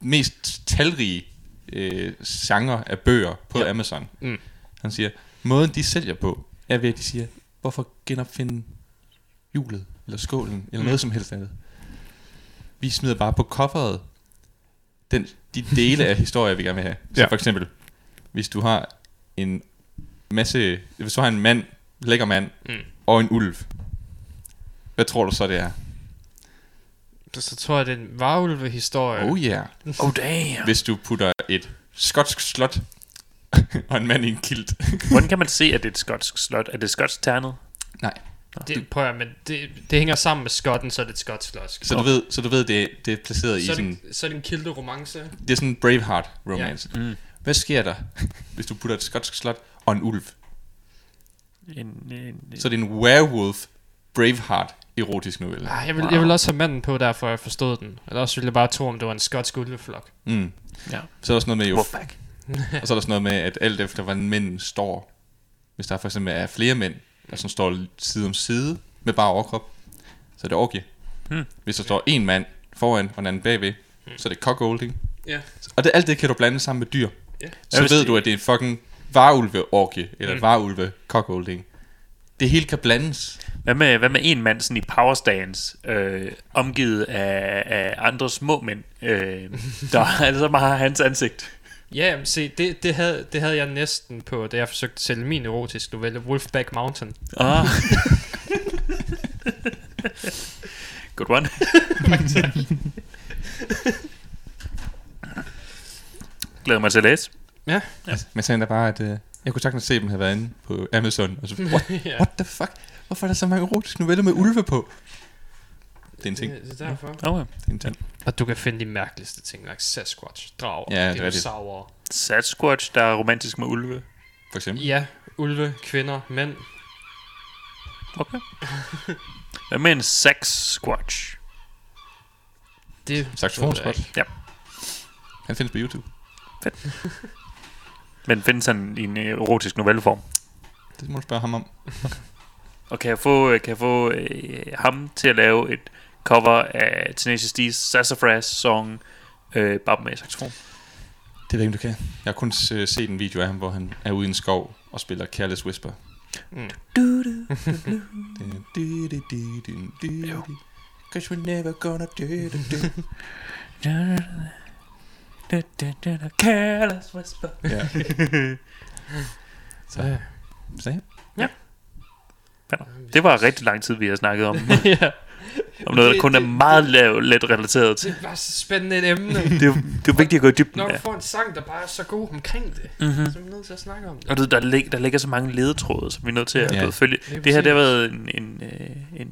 mest talrige øh, genre af bøger på Ja. Amazon. Mm. Han siger, måden de sælger på, er ved at de siger, hvorfor genopfinde hjulet, eller skålen, eller Mm. noget som helst andet. Vi smider bare på coveret den, de dele af (laughs) historier, vi gerne vil have. Så Ja. for eksempel, hvis du har en masse, hvis du har en mand, lækker mand, Mm. og en ulv, hvad tror du så, det er? Så tror jeg, det er en varulve-historie. Oh yeah. Oh damn. Hvis du putter et skotsk slot (laughs) og en mand i en kilt. Hvordan kan man se, at det er et skotsk slot? Er det skotsk ternet? Nej. Det, prøv at, men det, det hænger sammen med skotten, så er det et skotsk slot. Så du ved, så du ved det, det er placeret i så, er sådan, det, så er det en kilte romance. det er sådan en Braveheart romance. Ja. Mm. Hvad sker der, (laughs) hvis du putter et skotsk slot og en ulv? En, en, Så er det en werewolf Braveheart erotisk novelle. Ah, jeg, vil, jeg vil også have manden på, derfor jeg forstod den. Eller også ville jeg bare tro, om det var en skotsk ulveflok. Mm. Ja. Så er der også noget med, jo, Wolfpack. (laughs) og så er der sådan noget med, at alt efter, hvordan mænd står, hvis der for eksempel er flere mænd, der sådan står side om side med bare overkrop, så er det orgie. Hmm. Hvis der står en mand foran og en anden bagved, så er det cockholding. Ja. Og det, alt det kan du blande sammen med dyr. Ja. Så ved det- du, at det er en fucking varulve-orgie, eller mm. varulve cockholding. Det hele kan blandes. Hvad med, hvad med en mand sådan i power stance, øh, omgivet af, af andre små mænd, øh, der (laughs) altså bare har hans ansigt? Ja, men se, det, det, havde, det havde jeg næsten på, da jeg forsøgte at sælge min erotiske novelle, Wolfback Mountain. Ah. (laughs) Good one. (laughs) Glæder mig til at læse. Ja. Men sagen er bare, at øh, jeg kunne sagtens se dem have været inde på Amazon. Og så, (laughs) what, ja. what the fuck? Hvorfor er der så mange erotiske noveller med ulve på? Det er en ting. Det, det er derfor. Okay. Det er en ting. Og du kan finde de mærkeligste ting, like Sasquatch, drager, Ja, det er dinosaurer. Sasquatch, der er romantisk med ulve. For eksempel. Ja, ulve, kvinder, mænd. Okay. Hvad med en Sasquatch? Det Saxofonspot. Ja. Han findes på YouTube. (laughs) Men findes han i en erotisk novelleform? Det må du spørge ham om. (laughs) Og kan jeg få, kan jeg få øh, ham til at lave et cover af Tenacious D's Sassafras song øh, bare med saxofon? Det ved jeg ikke, du kan. Jeg har kun øh, set en video af ham, hvor han er ude i en skov og spiller Careless Whisper. Mm. Cause we're never gonna do do do. (laughs) Careless whisper. Ja. (laughs) Så, Så ja. Det var rigtig lang tid, vi har snakket om. (laughs) ja. om noget, der Det- kun er det- meget lav, let relateret til. Det er bare så spændende et emne. Det er, det er vigtigt at gå i dybden Når du får en sang, der bare er så god omkring det, Mhm. så er vi nødt til at snakke om det. Og du, der, lig, der ligger så mange ledetråde, som vi er nødt til at Ja. ja. følge. Lige Det her, det har været en, en, øh, en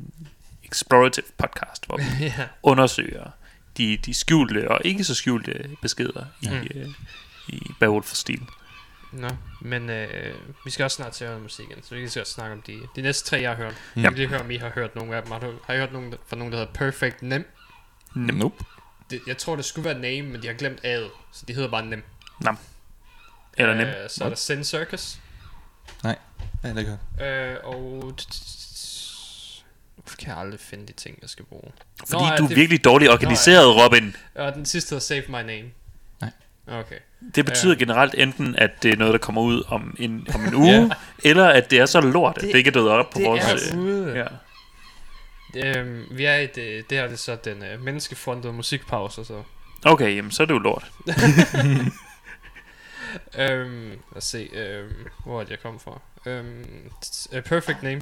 explorative podcast, hvor vi (laughs) ja. undersøger de, de skjulte og ikke så skjulte beskeder i, Mm. øh, i Beowulf-stil. Nå, men øh, vi skal også snart til at høre musikken, så vi kan også snakke om de, de næste tre, jeg har hørt. Mm. Jeg vil lige høre, om I har hørt nogle af dem. Har, du, har I hørt nogen, der- fra nogen, der hedder Perfect Nem? Nope. Det, jeg tror, det skulle være Name, men de har glemt A'et, så de hedder bare Nem. Eller nem. Øh, så er der Sin Circus. Ja, det er godt. Øh, og... Hvorfor kan jeg aldrig finde de ting, jeg skal bruge? Fordi ja, du er det- virkelig dårligt organiseret, Robin. Og den sidste hedder Save My Name. Nej. Okay. Det betyder Ja. generelt enten, at det er noget, der kommer ud om en, om en (laughs) uge, Ja. eller at det er så lort, at Det- det ikke er død op på Det vores... er øh, ude. ja. Øhm, vi er i det, det her det er så den øh, menneskefrontede musikpause, så. Okay, jamen, så er det jo lort. (laughs) Øhm, lad os se, øhm, hvor er det, jeg kom fra. Øhm, t- uh, Perfect Name.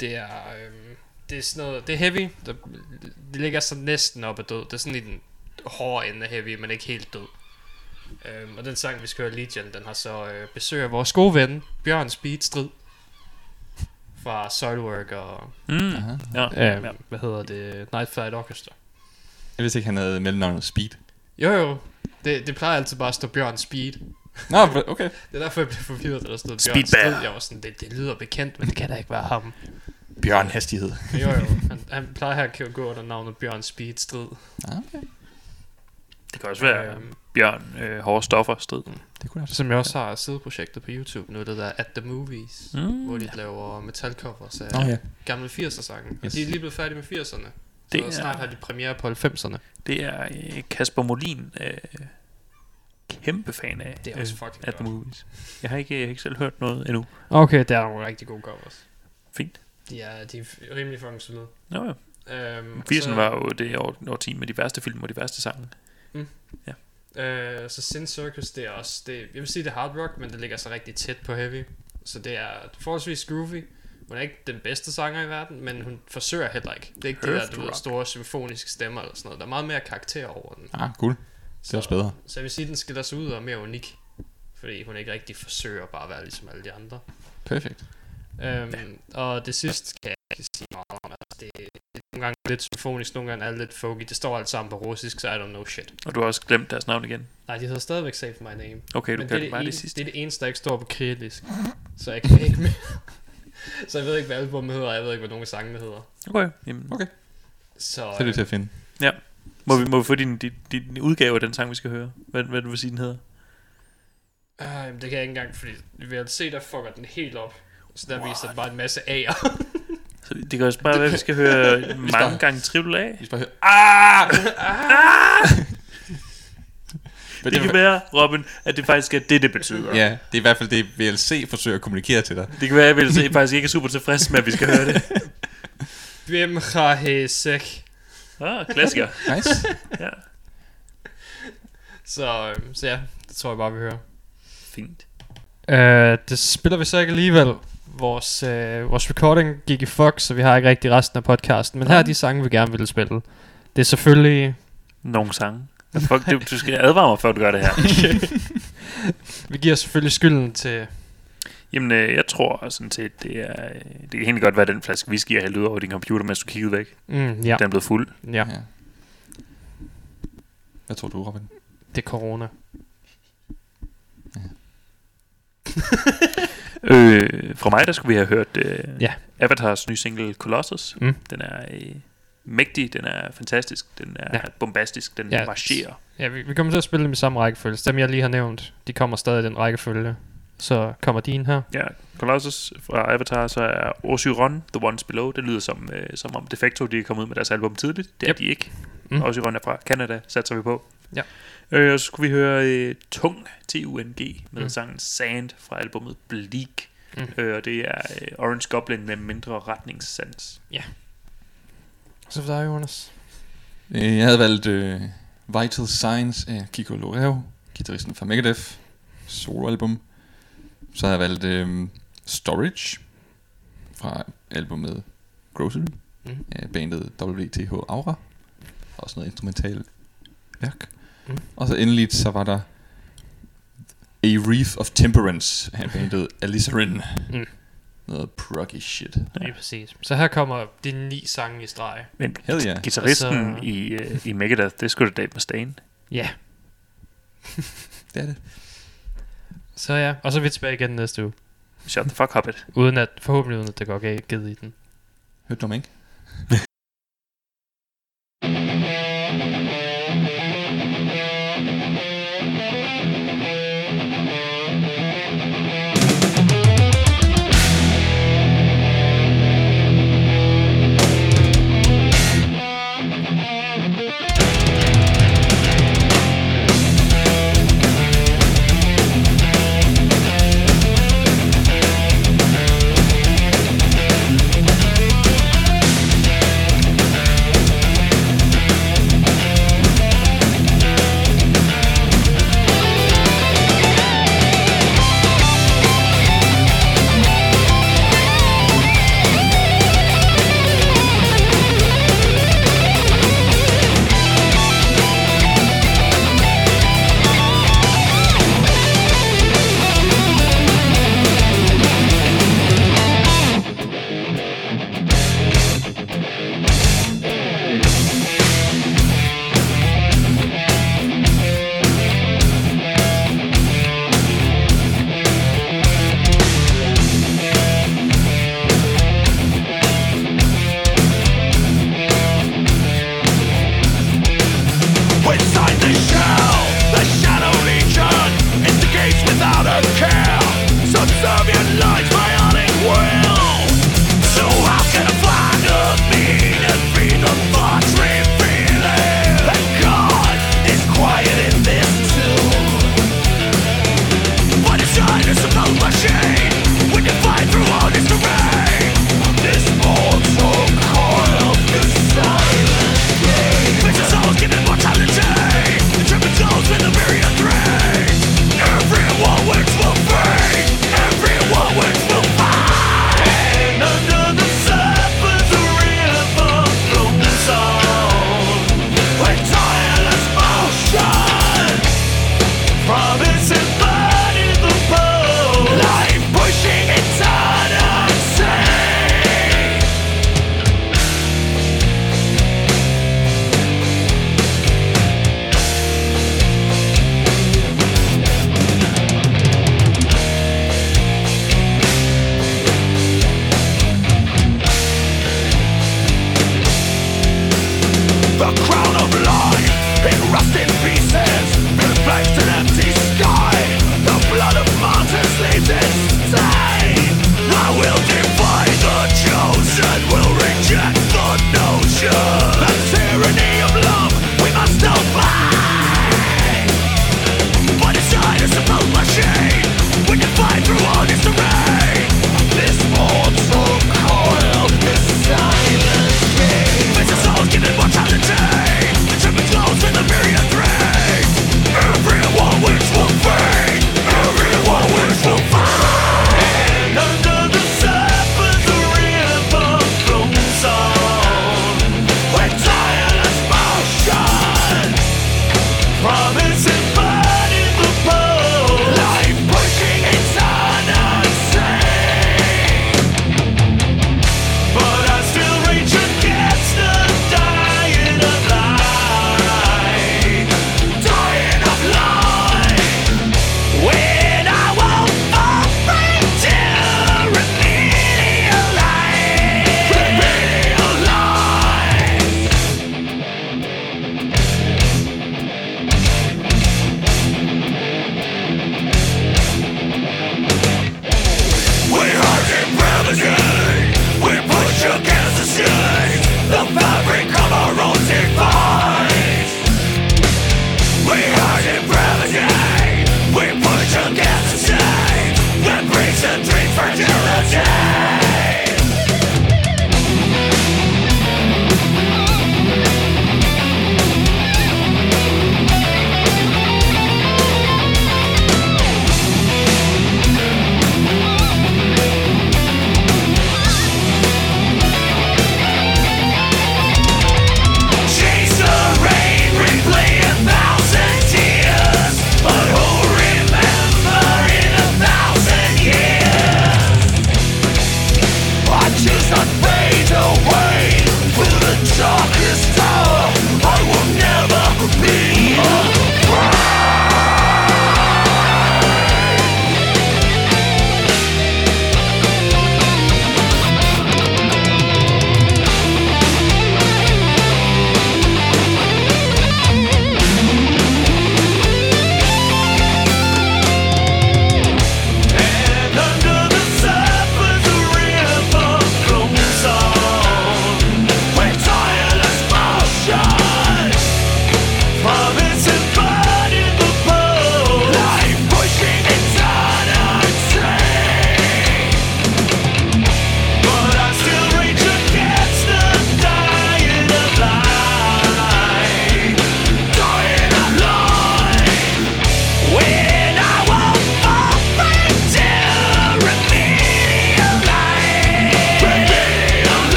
Det er, øhm, det er sådan noget, det er heavy. Der, det ligger så næsten op ad død. Det er sådan i den hårde ende af heavy, men ikke helt død. Øhm, og den sang, vi skal høre, Legion, den har så øh, besøg af vores gode ven, Bjørn Speed Strid. Fra Soilwork og, Mm. Aha. Ja. øhm, ja. hvad hedder det, Night Flight Orchestra. Jeg vidste ikke, han havde mellemnavnet Speed. Jo jo, det, det plejer altid bare at stå Bjørn Speed. Nå, okay. Det er derfor, jeg blev forvirret, da der stod Bjørn Speed Strid. Jeg var sådan, det, det lyder bekendt, men det kan da ikke være ham. Bjørn Hastighed. Jo jo, (laughs) han, han plejer her at gå under navnet Bjørn Speed Strid. Ah, okay. Det kan også være Øhm. Bjørn øh, Hårde Stoffer strid. Det kunne jeg Som jeg også har sideprojekter på YouTube nu, det der At The Movies, Mm. hvor de laver metalcovers af Nå ja. gamle 80'er sange. Yes. Og de er lige blevet færdige med 80'erne. Så Det det er- snart har de premiere på 90'erne. Det er øh, Kasper Molin øh, kæmpe fan af. Det er også øh, fucking at the movies. Jeg har ikke, jeg har ikke selv hørt noget endnu. Okay, det er nogle rigtig gode covers. Fint. De er, de er rimelig fucking solide. Nå ja. Øhm, 80'erne var jo det år, årti med de værste film og de værste sange. Øh, så Sin Circus, det er også, det, jeg vil sige, det er hard rock, men det ligger så rigtig tæt på heavy. Så det er forholdsvis groovy. Hun er ikke den bedste sanger i verden, men hun forsøger heller ikke. Det er ikke det der, du ved, store symfoniske stemmer eller sådan noget. Der er meget mere karakter over den. Ah, cool. Det er også bedre. Så jeg vil sige, at den skiller sig ud og er mere unik. Fordi hun ikke rigtig forsøger bare at være ligesom alle de andre. Perfekt. Øhm, og det sidste kan jeg ikke sige meget om. Altså, det, det er nogle gange lidt symfonisk, nogle gange er lidt folky. Det står alt sammen på russisk, så I don't know shit. Og du har også glemt deres navn igen. Nej, de hedder stadigvæk Save My Name. Okay, du Men kan det, er bare det, det en, sidste. det er det eneste, der ikke står på kritisk. Så jeg kan ikke mere. (laughs) Så jeg ved ikke, hvad albumet hedder, og jeg ved ikke, hvad nogen af sangene hedder. Okay. Jamen, Okay, Så, så er det til at finde. ja. Må vi, må vi få din, din, din udgave af den sang, vi skal høre? Hvad, hvad du vil sige, den hedder? øh, jamen, det kan jeg ikke engang, fordi VLC, der fucker den helt op. Så der viser den bare en masse A'er. (laughs) Så det kan også bare være, at vi skal høre (laughs) mange gange triple A. Vi skal bare høre, ah! Men (laughs) Det kan være, Robin, at det faktisk er det, det betyder. Ja, det er i hvert fald det, VLC forsøger at kommunikere til dig. Det kan være, at jeg vil faktisk ikke er super tilfreds med, at vi skal høre det. Hvem har hæsæk? Ah, klassiker. Nice. Ja, Så, øh, så ja, det tror jeg bare, vi hører. fint. Øh, det spiller vi så ikke alligevel. Vores, øh, vores recording gik i fuck, så vi har ikke rigtig resten af podcasten. Men her er de sange, vi gerne vil spille. Det er selvfølgelig... Nogle sange. Fuck, du, du skal advare mig, før du gør det her. (laughs) Vi giver selvfølgelig skylden til... Jamen, øh, jeg tror sådan set, det er... øh, Det kan egentlig godt være den flaske whisky, jeg hældte ud over din computer, mens du kiggede væk. Mm, ja, Den er blevet fuld. ja, Ja. Hvad tror du, Robin? det er corona. (laughs) Øh, fra mig, der skulle vi have hørt øh, Ja. Avatars nye single Colossus. Mm. Den er øh, mægtig, den er fantastisk, den er Ja. bombastisk, den Ja. marcherer. Ja, vi, vi kommer til at spille dem i samme rækkefølge. Dem, jeg lige har nævnt, de kommer stadig i den rækkefølge. Så kommer din her. Ja, Colossus fra Avatar, så er Osyron, The Ones Below. Det lyder som, øh, som om Defecto, de er kommet ud med deres album tidligt. Det er Yep. de ikke. Mm. Osyron er fra Canada, satser vi på. Ja. Øh, og så skulle vi høre øh, Tung, T-U-N-G, med Mm. mm. sangen Sand fra albumet Bleak. Mm. Mm. Øh, og det er øh, Orange Goblin med mindre retningssans. Så for dig, Jonas. Øh, Jeg havde valgt øh, Vital Signs af Kiko Loreo, guitaristen fra Megadeth, soloalbum. Så havde jeg valgt øh, Storage fra albumet Grocery Mhm. af bandet WTH Aura. Også noget instrumental værk. Mhm. Og så endelig så var der A Wreath of Temperance af bandet Alizarin. Mm. Noget proggy shit. Lige præcis. Så her kommer de ni sange i streg. Men Hell yeah. guitaristen Altså- i, øh, i Megadeth, det skulle da Dave Mustaine. Ja. (laughs) Det er det. Så ja, og så er vi tilbage igen næste uge. Shut the fuck up it. Uden at, forhåbentlig uden at det går galt i den. Hørte du mig ikke? (laughs)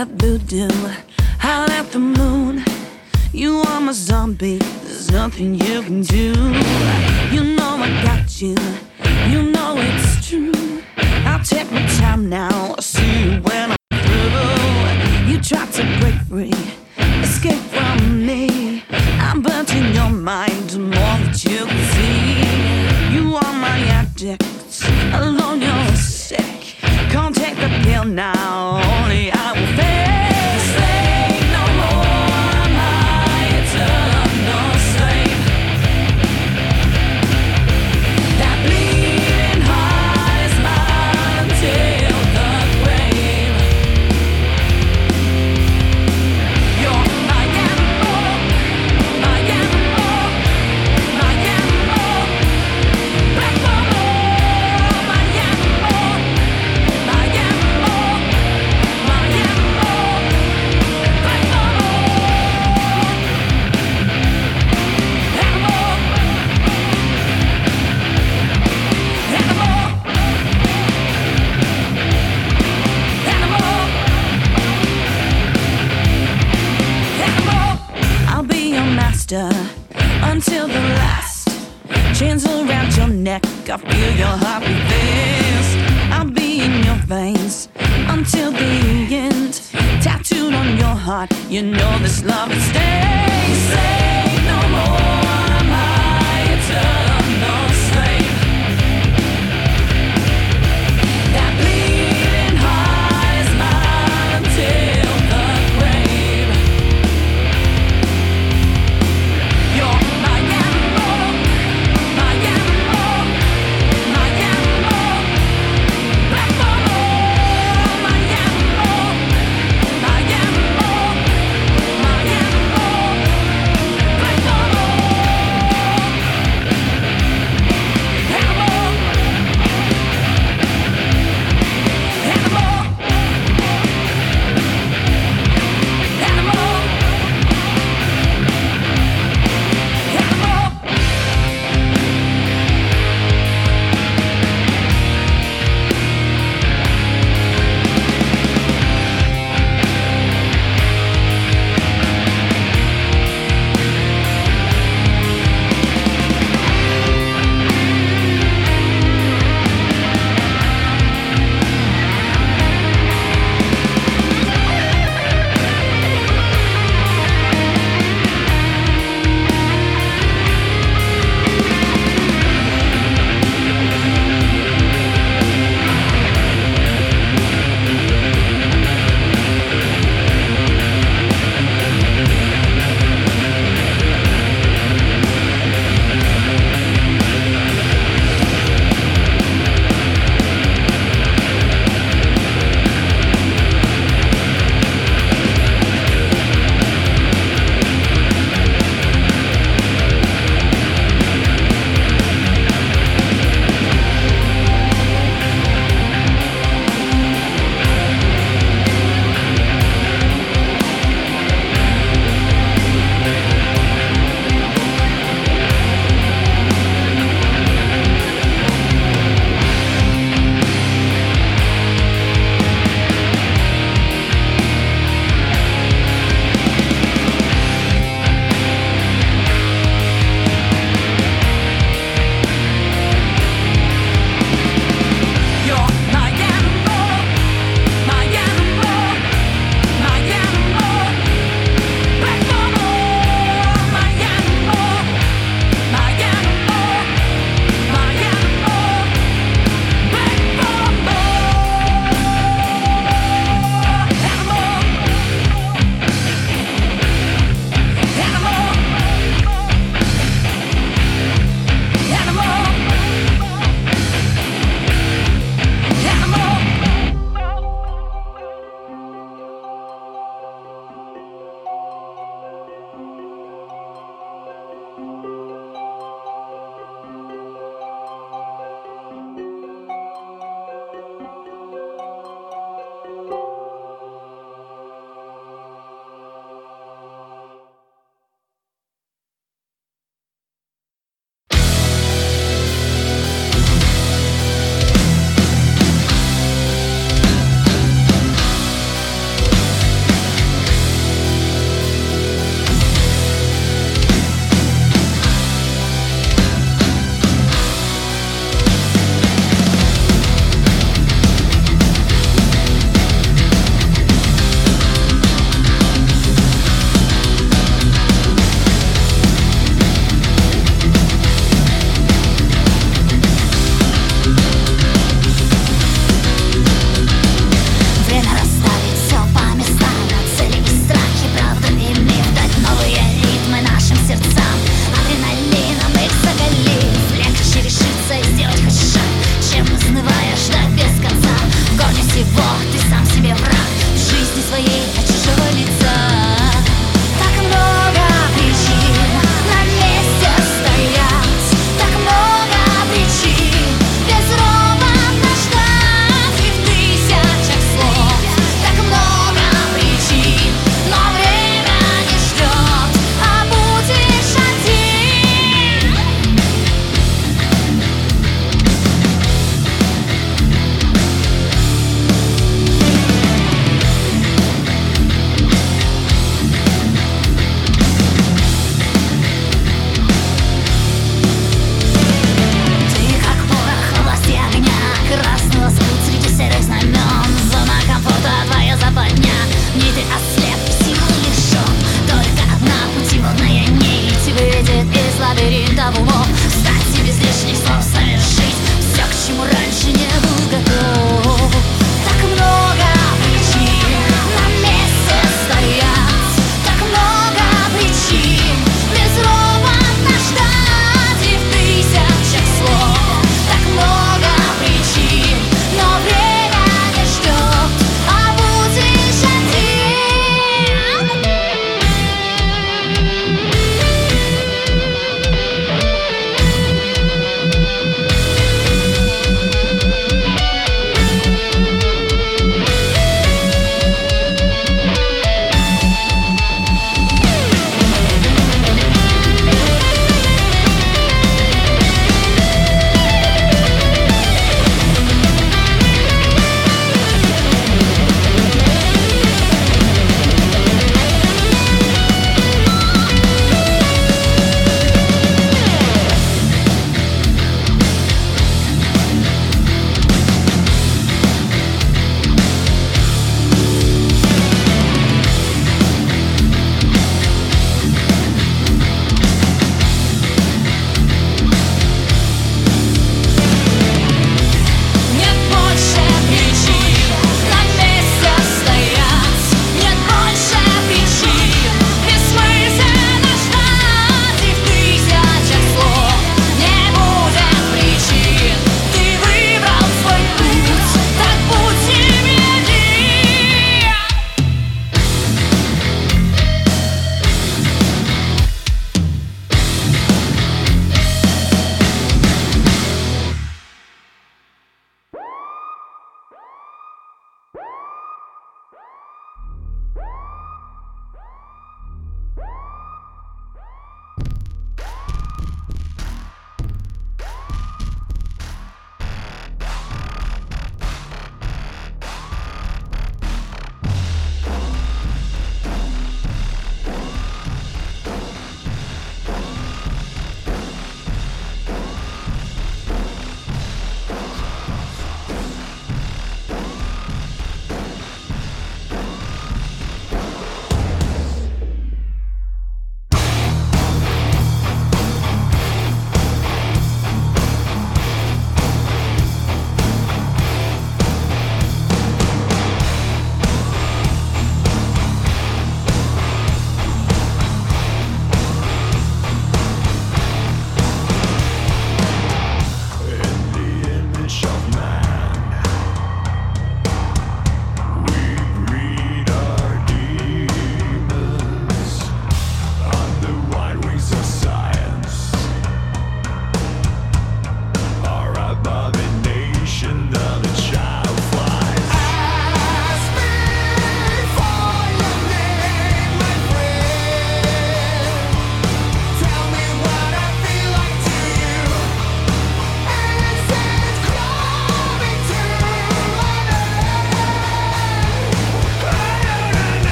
that voodoo, howl at the moon. You are my zombie, there's nothing you can do. You know I got you, you know it's true. I'll take my time now, I'll see you when I'm through. You tried to break free, escape from me. I'm burnt in your mind, more that you can see. You are my addict, alone you're sick. Can't take the pill now, only I until the last. Chains around your neck, I feel your heartbeat fast. I'll be in your veins until the end. Tattooed on your heart, you know this love will stay.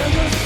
Never